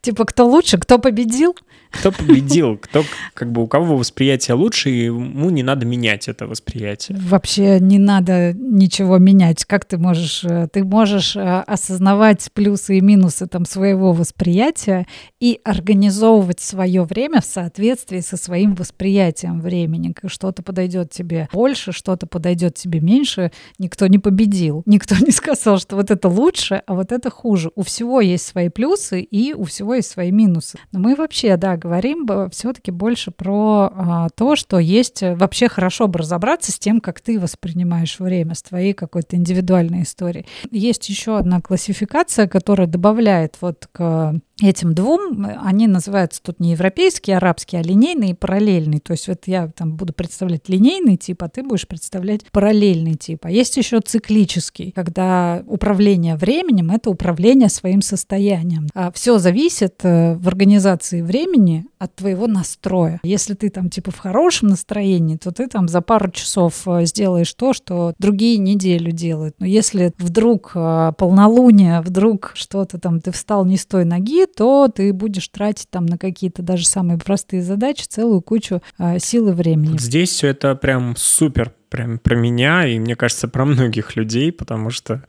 Типа, кто лучше, кто победил? Кто победил, кто, как бы, у кого восприятие лучше, и ему не надо менять это восприятие. Вообще не надо ничего менять. Как ты можешь? Э, ты можешь э, осознавать плюсы и минусы там своего восприятия и организовывать свое время в соответствии со своим восприятием времени. Что-то подойдет тебе больше, что-то подойдет тебе меньше. Никто не победил. Никто не сказал, что вот это лучше, а вот это хуже. У всего есть свои плюсы и у всего есть свои минусы. Но мы вообще, да, говорим все-таки больше про а, то, что есть э, вообще хорошо бы разобраться с тем, как ты воспринимаешь время, с твоей какой-то индивидуальной историей. Есть еще одна классификация, которая добавляет вот к этим двум, они называются тут не европейский, а арабский, а линейный и параллельный. То есть вот я там буду представлять линейный тип, а ты будешь представлять параллельный тип. А есть еще циклический, когда управление временем — это управление своим состоянием. А все зависит э, в организации времени от твоего настроя. Если ты там типа в хорошем настроении, то ты там за пару часов э, сделаешь то, что другие неделю делают. Но если вдруг э, полнолуние, вдруг что-то там, ты встал не с той ноги, то ты будешь тратить там на какие-то даже самые простые задачи целую кучу э, сил и времени. Вот здесь все это прям супер, прям про меня и, мне кажется, про многих людей, потому что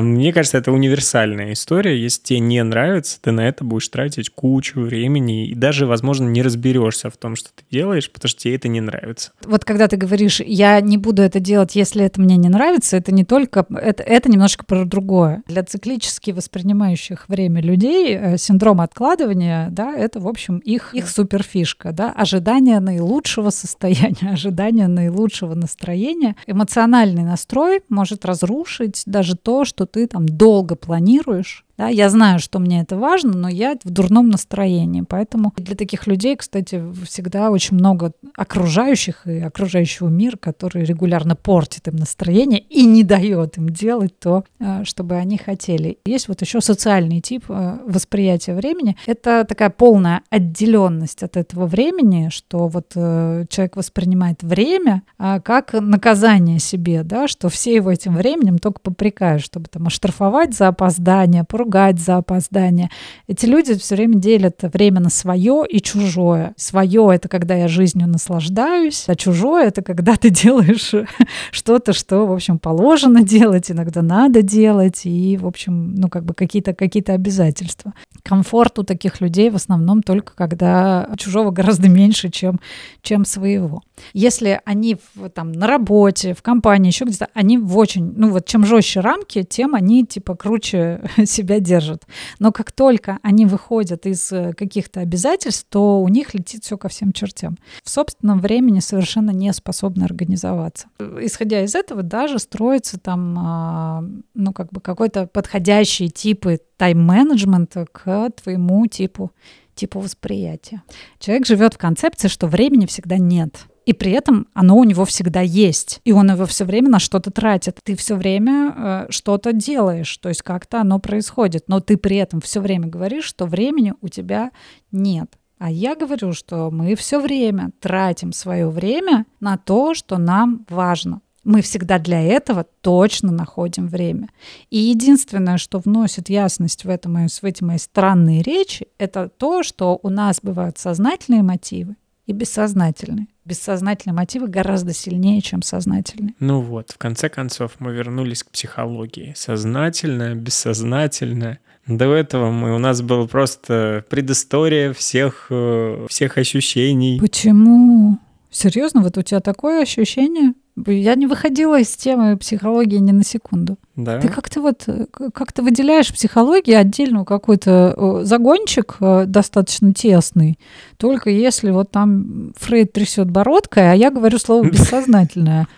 мне кажется, это универсальная история. Если тебе не нравится, ты на это будешь тратить кучу времени и даже, возможно, не разберешься в том, что ты делаешь, потому что тебе это не нравится. Вот когда ты говоришь, я не буду это делать, если это мне не нравится, это не только, это, это немножко про другое. Для циклически воспринимающих время людей э, синдром откладывания, да, это, в общем, их, их суперфишка, да, ожидание наилучшего состояния, ожидание наилучшего настроения. Эмоциональный настрой может разрушить даже то, что что ты там долго планируешь, Да, я знаю, что мне это важно, но я в дурном настроении. Поэтому для таких людей, кстати, всегда очень много окружающих и окружающего мира, который регулярно портит им настроение и не дает им делать то, э, чтобы они хотели. Есть вот еще социальный тип э, восприятия времени. Это такая полная отделенность от этого времени, что вот э, человек воспринимает время а, как наказание себе, да, что все его этим временем только попрекают, чтобы там оштрафовать за опоздание, поругать за опоздание. Эти люди все время делят время на свое и чужое. Свое — это когда я жизнью наслаждаюсь, а чужое — это когда ты делаешь что-то, что, в общем, положено делать, иногда надо делать, и, в общем, ну, как бы какие-то какие обязательства. Комфорт у таких людей в основном только когда чужого гораздо меньше, чем, чем своего. Если они в, там на работе, в компании, еще где-то, они в очень, ну вот чем жестче рамки, тем они типа круче себя держат. Но как только они выходят из э, каких-то обязательств, то у них летит все ко всем чертям. В собственном времени совершенно не способны организоваться. Исходя из этого, даже строится там, а, ну как бы какой-то подходящий типы тайм-менеджмента к твоему типу типу восприятия. Человек живет в концепции, что времени всегда нет. И при этом оно у него всегда есть. И он его все время на что-то тратит. Ты все время э, что-то делаешь. То есть как-то оно происходит. Но ты при этом все время говоришь, что времени у тебя нет. А я говорю, что мы все время тратим свое время на то, что нам важно. Мы всегда для этого точно находим время. И единственное, что вносит ясность в, это мои, в эти мои странные речи, это то, что у нас бывают сознательные мотивы и бессознательные. Бессознательные мотивы гораздо сильнее, чем сознательные. Ну вот, в конце концов, мы вернулись к психологии. Сознательное, бессознательное. До этого мы, у нас была просто предыстория всех, э, всех ощущений. Почему? Серьезно, вот у тебя такое ощущение? Я не выходила из темы психологии ни на секунду. Да. Ты как-то вот э, как-то выделяешь психологии отдельную какой-то загончик э, достаточно тесный. Только если вот там Фрейд трясет бородкой, а я говорю слово бессознательное.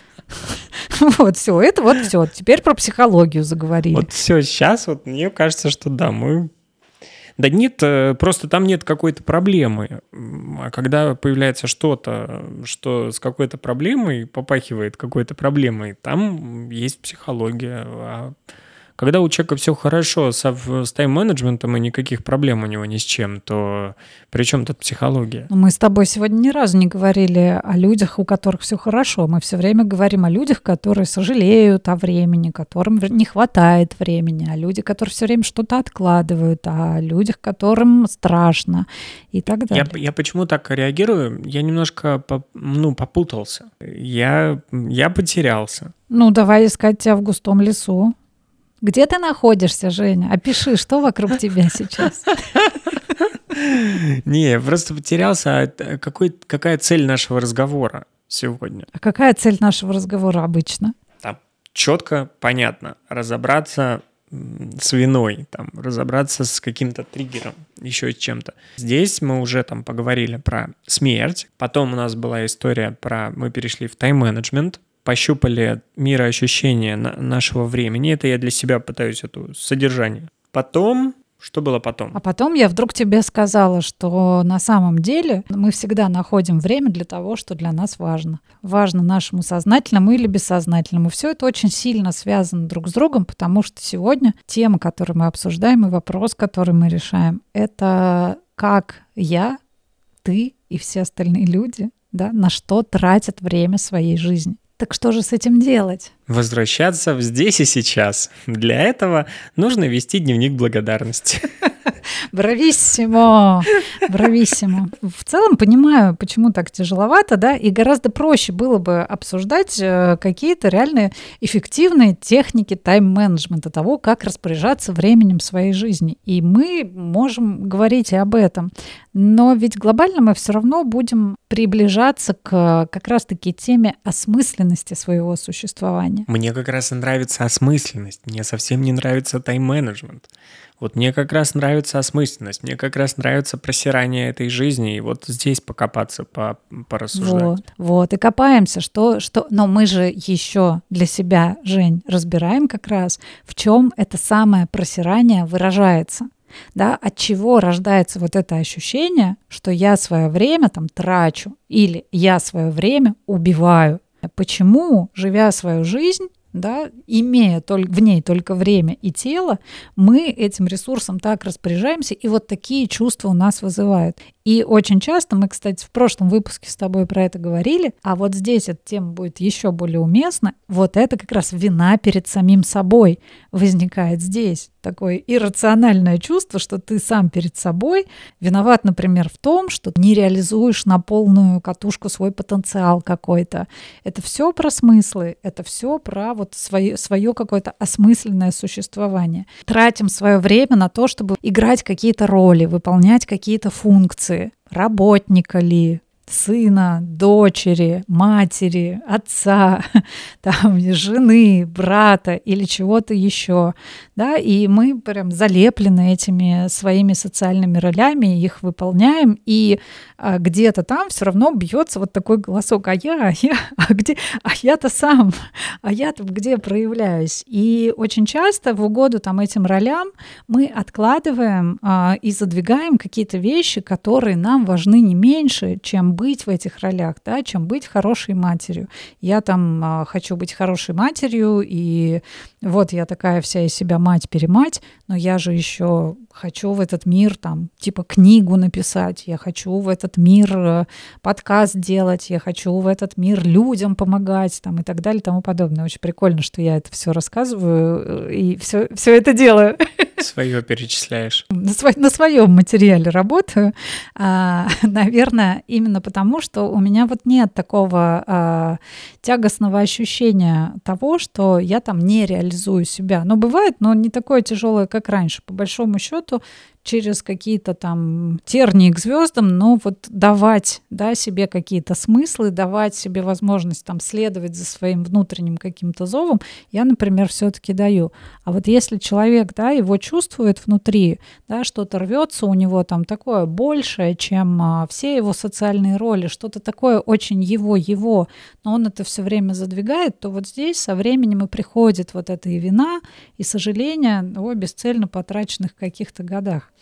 Вот, все, это вот все. Теперь про психологию заговорили. Вот все, сейчас вот мне кажется, что да, мы да нет, э, просто там нет какой-то проблемы. А когда появляется что-то, что с какой-то проблемой попахивает какой-то проблемой, там есть психология. А когда у человека все хорошо с, с тайм-менеджментом и никаких проблем у него ни с чем, то при чем тут психология? Мы с тобой сегодня ни разу не говорили о людях, у которых все хорошо. Мы все время говорим о людях, которые сожалеют о времени, которым не хватает времени, о людях, которые все время что-то откладывают, о людях, которым страшно и так далее. Я, я почему так реагирую? Я немножко ну, попутался. Я, я потерялся. Ну, давай искать тебя в густом лесу. Где ты находишься, Женя? Опиши, что вокруг тебя сейчас. Не, просто потерялся. А какой, какая цель нашего разговора сегодня? А какая цель нашего разговора обычно? Там четко, понятно. Разобраться с виной, там, разобраться с каким-то триггером, еще с чем-то. Здесь мы уже там поговорили про смерть. Потом у нас была история про... Мы перешли в тайм-менеджмент, пощупали мироощущение нашего времени. Это я для себя пытаюсь это содержание. Потом что было потом? А потом я вдруг тебе сказала, что на самом деле мы всегда находим время для того, что для нас важно. Важно нашему сознательному или бессознательному. Все это очень сильно связано друг с другом, потому что сегодня тема, которую мы обсуждаем, и вопрос, который мы решаем, это как я, ты и все остальные люди да, на что тратят время своей жизни. Так что же с этим делать? Возвращаться в здесь и сейчас. Для этого нужно вести дневник благодарности. Брависсимо! Брависсимо. В целом понимаю, почему так тяжеловато, да, и гораздо проще было бы обсуждать э, какие-то реальные эффективные техники тайм-менеджмента, того, как распоряжаться временем своей жизни. И мы можем говорить и об этом. Но ведь глобально мы все равно будем приближаться к как раз-таки теме осмысленности своего существования. Мне как раз и нравится осмысленность. Мне совсем не нравится тайм-менеджмент. Вот мне как раз нравится осмысленность, мне как раз нравится просирание этой жизни, и вот здесь покопаться, по, порассуждать. Вот, вот, и копаемся, что, что... Но мы же еще для себя, Жень, разбираем как раз, в чем это самое просирание выражается да, от чего рождается вот это ощущение, что я свое время там трачу или я свое время убиваю. Почему, живя свою жизнь, да, имея только, в ней только время и тело, мы этим ресурсом так распоряжаемся, и вот такие чувства у нас вызывают. И очень часто, мы, кстати, в прошлом выпуске с тобой про это говорили, а вот здесь эта тема будет еще более уместна, вот это как раз вина перед самим собой возникает здесь. Такое иррациональное чувство, что ты сам перед собой виноват, например, в том, что не реализуешь на полную катушку свой потенциал какой-то. Это все про смыслы, это все про вот свое, свое какое-то осмысленное существование. Тратим свое время на то, чтобы играть какие-то роли, выполнять какие-то функции, работника ли, сына, дочери, матери, отца, там, жены, брата или чего-то еще, да, и мы прям залеплены этими своими социальными ролями, их выполняем, и а, где-то там все равно бьется вот такой голосок, а я, а я, а где, а я-то сам, а я-то где проявляюсь, и очень часто в угоду там этим ролям мы откладываем а, и задвигаем какие-то вещи, которые нам важны не меньше, чем быть в этих ролях, да, чем быть хорошей матерью. Я там а, хочу быть хорошей матерью, и вот я такая вся из себя мать-перемать, но я же еще хочу в этот мир там типа книгу написать, я хочу в этот мир э, подкаст делать, я хочу в этот мир людям помогать там и так далее и тому подобное. Очень прикольно, что я это все рассказываю э, и все, все это делаю. Свое перечисляешь. На, сво, на своем материале работаю. А, наверное, именно потому, что у меня вот нет такого а, тягостного ощущения того, что я там не реализую себя. Но бывает, но не такое тяжелое, как раньше. По большому счету, через какие-то там тернии к звездам, но вот давать да, себе какие-то смыслы, давать себе возможность там следовать за своим внутренним каким-то зовом, я, например, все-таки даю. А вот если человек, да, его чувствует внутри, да, что-то рвется у него там такое большее, чем а, все его социальные роли, что-то такое очень его-его, но он это все время задвигает, то вот здесь со временем и приходит вот эта и вина, и сожаление о бесцельно потраченных каких-то годах.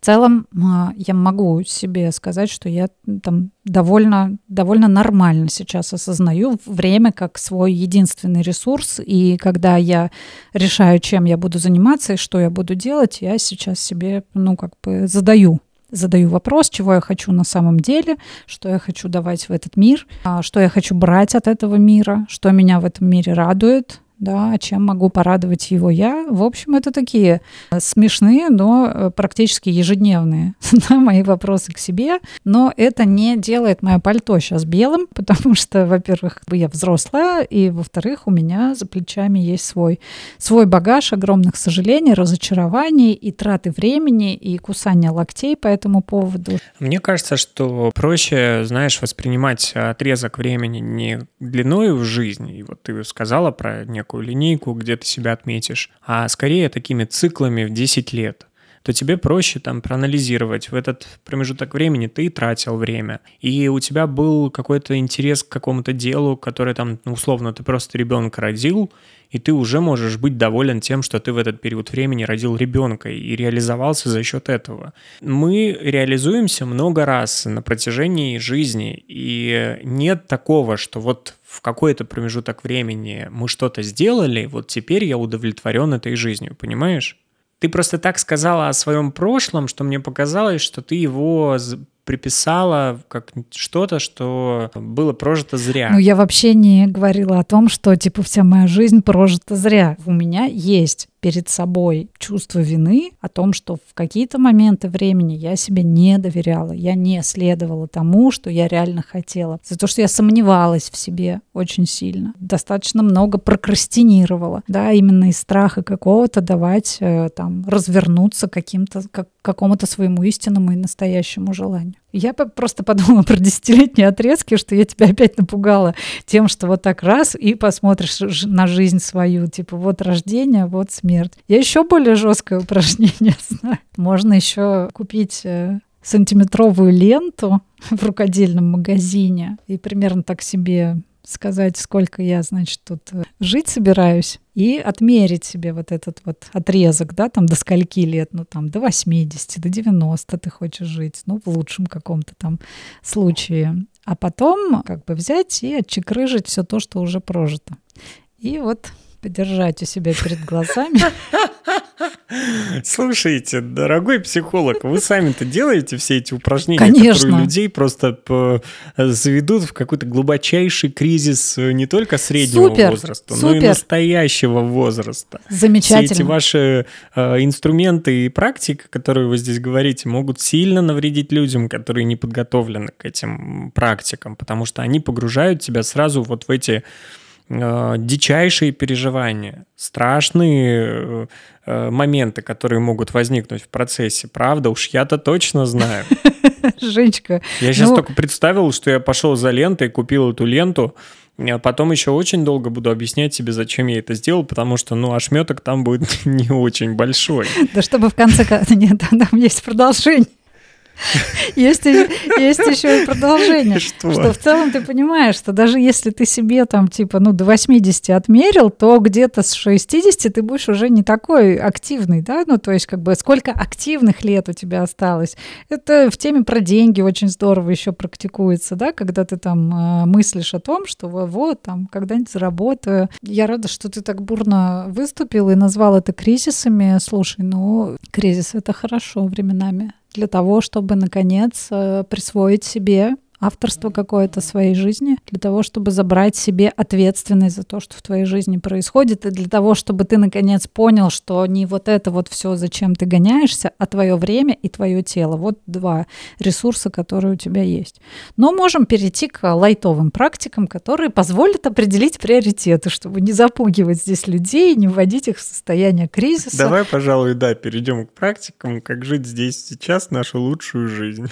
В целом а, я могу себе сказать, что я там довольно, довольно нормально сейчас осознаю время как свой единственный ресурс, и когда я решаю, чем я буду заниматься и что я буду делать, я сейчас себе, ну, как бы задаю задаю вопрос, чего я хочу на самом деле, что я хочу давать в этот мир, а, что я хочу брать от этого мира, что меня в этом мире радует, да, чем могу порадовать его я. В общем, это такие э, смешные, но э, практически ежедневные да, мои вопросы к себе. Но это не делает мое пальто сейчас белым, потому что, во-первых, я взрослая, и, во-вторых, у меня за плечами есть свой, свой багаж огромных сожалений, разочарований и траты времени, и кусания локтей по этому поводу. Мне кажется, что проще, знаешь, воспринимать отрезок времени не длиной в жизни, и вот ты сказала про некую некую линейку, где ты себя отметишь, а скорее такими циклами в 10 лет то тебе проще там проанализировать. В этот промежуток времени ты тратил время, и у тебя был какой-то интерес к какому-то делу, который там, ну, условно, ты просто ребенка родил, и ты уже можешь быть доволен тем, что ты в этот период времени родил ребенка и реализовался за счет этого. Мы реализуемся много раз на протяжении жизни, и нет такого, что вот в какой-то промежуток времени мы что-то сделали, вот теперь я удовлетворен этой жизнью, понимаешь? Ты просто так сказала о своем прошлом, что мне показалось, что ты его приписала как что-то, что было прожито зря. Ну, я вообще не говорила о том, что, типа, вся моя жизнь прожита зря. У меня есть перед собой чувство вины о том, что в какие-то моменты времени я себе не доверяла, я не следовала тому, что я реально хотела, за то, что я сомневалась в себе очень сильно, достаточно много прокрастинировала, да, именно из страха какого-то давать э, там развернуться каким-то, как, какому-то своему истинному и настоящему желанию. Я просто подумала про десятилетние отрезки, что я тебя опять напугала тем, что вот так раз и посмотришь на жизнь свою, типа вот рождение, вот смерть. Я еще более жесткое упражнение знаю. Можно еще купить э, сантиметровую ленту в рукодельном магазине и примерно так себе сказать, сколько я, значит, тут э, жить собираюсь, и отмерить себе вот этот вот отрезок, да, там до скольки лет, ну там до 80, до 90 ты хочешь жить, ну в лучшем каком-то там случае. А потом как бы взять и отчекрыжить все то, что уже прожито. И вот подержать у себя перед глазами. Слушайте, дорогой психолог, вы сами-то делаете все эти упражнения, Конечно. которые людей просто заведут в какой-то глубочайший кризис э, не только среднего супер, возраста, супер. но и настоящего возраста. Замечательно. Все эти ваши э, инструменты и практики, которые вы здесь говорите, могут сильно навредить людям, которые не подготовлены к этим практикам, потому что они погружают тебя сразу вот в эти э, дичайшие переживания, страшные э, э, моменты, которые могут возникнуть в процессе. Правда, уж я-то точно знаю. Женечка. Я сейчас ну, только представил, что я пошел за лентой, купил эту ленту, а потом еще очень долго буду объяснять себе, зачем я это сделал, потому что, ну, ошметок там будет не очень большой. Да чтобы в конце... Нет, там есть продолжение. Есть, есть еще и продолжение. Что? что в целом ты понимаешь, что даже если ты себе там типа ну до 80 отмерил, то где-то с 60 ты будешь уже не такой активный, да, ну то есть как бы сколько активных лет у тебя осталось. Это в теме про деньги очень здорово еще практикуется, да, когда ты там э, мыслишь о том, что вот, вот там когда-нибудь заработаю. Я рада, что ты так бурно выступил и назвал это кризисами. Слушай, ну кризис это хорошо временами для того, чтобы, наконец, э, присвоить себе авторство какое-то своей жизни, для того, чтобы забрать себе ответственность за то, что в твоей жизни происходит, и для того, чтобы ты наконец понял, что не вот это вот все, зачем ты гоняешься, а твое время и твое тело. Вот два ресурса, которые у тебя есть. Но можем перейти к лайтовым практикам, которые позволят определить приоритеты, чтобы не запугивать здесь людей, не вводить их в состояние кризиса. Давай, пожалуй, да, перейдем к практикам, как жить здесь сейчас нашу лучшую жизнь.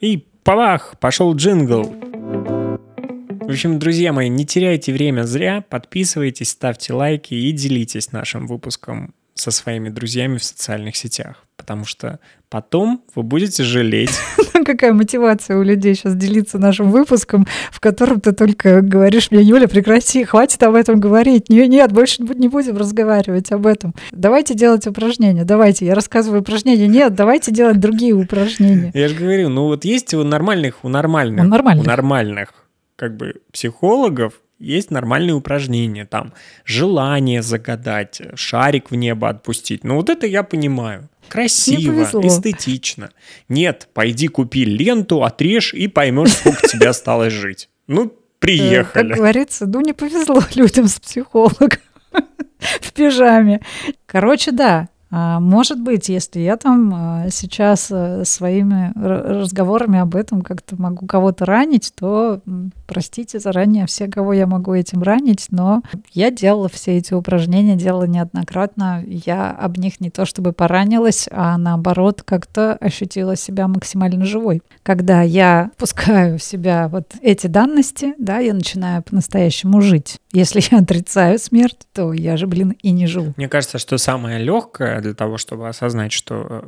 И Павах, пошел джингл. В общем, друзья мои, не теряйте время зря, подписывайтесь, ставьте лайки и делитесь нашим выпуском со своими друзьями в социальных сетях, потому что потом вы будете жалеть. Какая мотивация у людей сейчас делиться нашим выпуском, в котором ты только говоришь мне, Юля, прекрати, хватит об этом говорить. Нет, нет, больше не будем разговаривать об этом. Давайте делать упражнения, давайте. Я рассказываю упражнения. Нет, давайте делать другие упражнения. Я же говорю, ну вот есть у нормальных, у нормальных, У нормальных. у нормальных как бы психологов есть нормальные упражнения, там желание загадать, шарик в небо отпустить. Ну вот это я понимаю. Красиво, эстетично. Нет, пойди купи ленту, отрежь и поймешь, сколько тебе осталось жить. Ну, Э, Как приехали. говорится, ну не повезло людям с психологом в пижаме. Короче, да, может быть, если я там а, сейчас э, своими разговорами об этом как-то могу кого-то ранить, то простите заранее все, кого я могу этим ранить, но я делала все эти упражнения, делала неоднократно. Я об них не то чтобы поранилась, а наоборот как-то ощутила себя максимально живой. Когда я пускаю в себя вот эти данности, да, я начинаю по-настоящему жить. Если я отрицаю смерть, то я же, блин, и не живу. Мне кажется, что самое легкое для того, чтобы осознать, что э,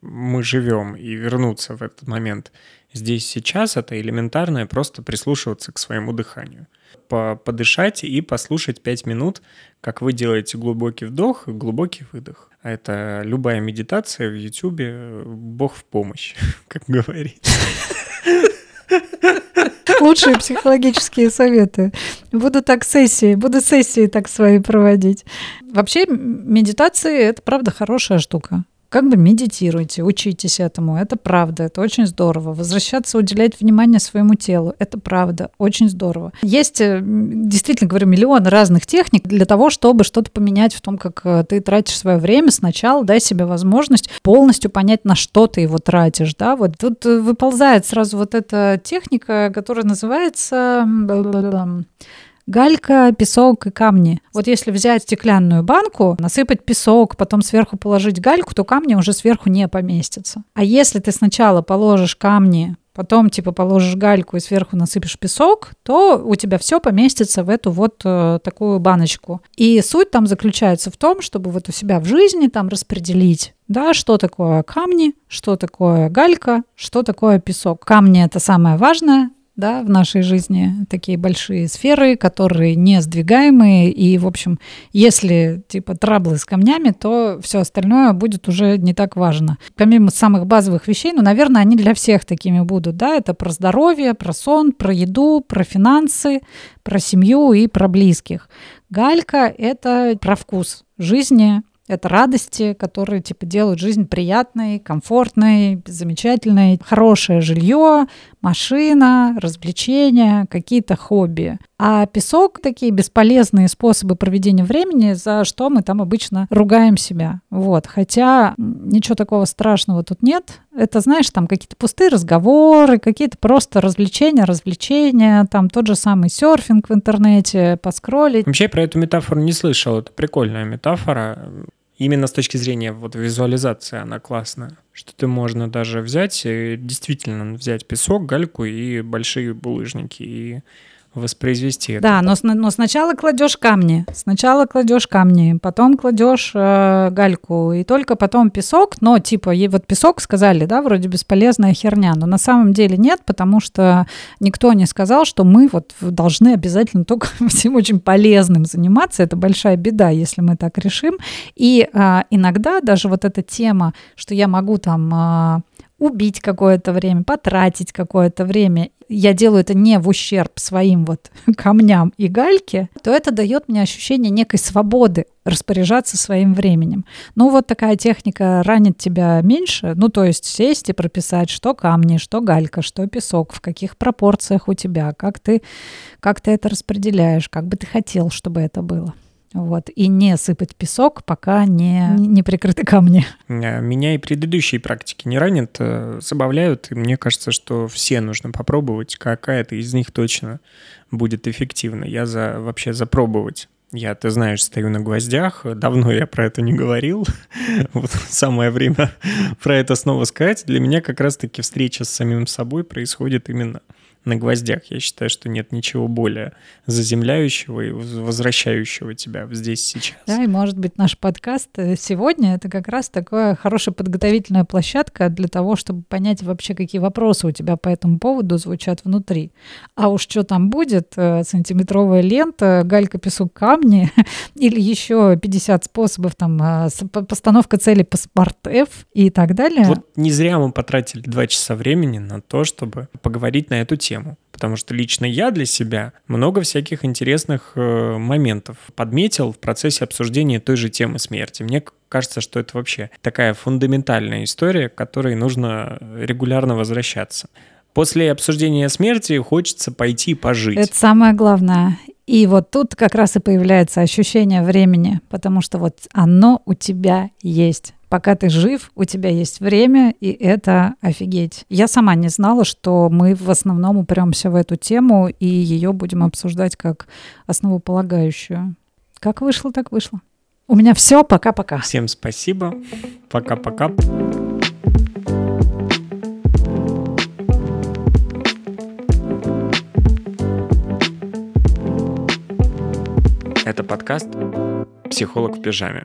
мы живем и вернуться в этот момент здесь сейчас, это элементарное просто прислушиваться к своему дыханию. По- Подышать и послушать 5 минут, как вы делаете глубокий вдох и глубокий выдох. А Это любая медитация в Ютубе, Бог в помощь, как говорится. Лучшие психологические советы. Буду так сессии, буду сессии так свои проводить. Вообще медитации — это правда хорошая штука. Как бы медитируйте, учитесь этому, это правда, это очень здорово. Возвращаться, уделять внимание своему телу, это правда, очень здорово. Есть, э, действительно, говорю, миллион разных техник для того, чтобы что-то поменять в том, как э, ты тратишь свое время. Сначала дай себе возможность полностью понять, на что ты его тратишь, да, вот тут э, выползает сразу вот эта техника, которая называется галька, песок и камни. Вот если взять стеклянную банку, насыпать песок, потом сверху положить гальку, то камни уже сверху не поместятся. А если ты сначала положишь камни, потом типа положишь гальку и сверху насыпешь песок, то у тебя все поместится в эту вот э, такую баночку. И суть там заключается в том, чтобы вот у себя в жизни там распределить да, что такое камни, что такое галька, что такое песок. Камни это самое важное, да, в нашей жизни такие большие сферы, которые не сдвигаемые, и, в общем, если, типа, траблы с камнями, то все остальное будет уже не так важно. Помимо самых базовых вещей, ну, наверное, они для всех такими будут, да, это про здоровье, про сон, про еду, про финансы, про семью и про близких. Галька — это про вкус жизни, это радости, которые типа делают жизнь приятной, комфортной, замечательной. Хорошее жилье, машина, развлечения, какие-то хобби. А песок — такие бесполезные способы проведения времени, за что мы там обычно ругаем себя. Вот. Хотя ничего такого страшного тут нет. Это, знаешь, там какие-то пустые разговоры, какие-то просто развлечения, развлечения, там тот же самый серфинг в интернете, поскролить. Вообще про эту метафору не слышал. Это прикольная метафора. Именно с точки зрения вот визуализации она классная. Что ты можно даже взять, действительно взять песок, гальку и большие булыжники и воспроизвести это. Да, но, но сначала кладешь камни, сначала кладешь камни, потом кладешь э, гальку, и только потом песок, но типа, вот песок сказали, да, вроде бесполезная херня, но на самом деле нет, потому что никто не сказал, что мы вот должны обязательно только всем очень полезным заниматься, это большая беда, если мы так решим, и э, иногда даже вот эта тема, что я могу там э, убить какое-то время, потратить какое-то время, я делаю это не в ущерб своим вот камням и гальке, то это дает мне ощущение некой свободы распоряжаться своим временем. Ну вот такая техника ранит тебя меньше, ну то есть сесть и прописать, что камни, что галька, что песок, в каких пропорциях у тебя, как ты, как ты это распределяешь, как бы ты хотел, чтобы это было. Вот, и не сыпать песок, пока не, не прикрыты камни. Э, меня и предыдущие практики не ранят, э, забавляют, и мне кажется, что все нужно попробовать, какая-то из них точно будет эффективна. Я за вообще запробовать. Я, ты знаешь, стою на гвоздях. Давно я про это не говорил. Вот самое время про это снова сказать. Для меня как раз-таки встреча с самим собой происходит именно на гвоздях. Я считаю, что нет ничего более заземляющего и возвращающего тебя здесь сейчас. Да, и может быть наш подкаст э, сегодня это как раз такая хорошая подготовительная площадка для того, чтобы понять вообще, какие вопросы у тебя по этому поводу звучат внутри. А уж что там будет, э, сантиметровая лента, галька, песок, камни или еще 50 способов там э, постановка цели по SMART и так далее. Вот не зря мы потратили два часа времени на то, чтобы поговорить на эту тему тему. Потому что лично я для себя много всяких интересных э, моментов подметил в процессе обсуждения той же темы смерти. Мне кажется, что это вообще такая фундаментальная история, к которой нужно регулярно возвращаться. После обсуждения смерти хочется пойти пожить. Это самое главное. И вот тут как раз и появляется ощущение времени, потому что вот оно у тебя есть пока ты жив, у тебя есть время, и это офигеть. Я сама не знала, что мы в основном упремся в эту тему, и ее будем обсуждать как основополагающую. Как вышло, так вышло. У меня все. Пока-пока. Всем спасибо. Пока-пока. Это подкаст «Психолог в пижаме».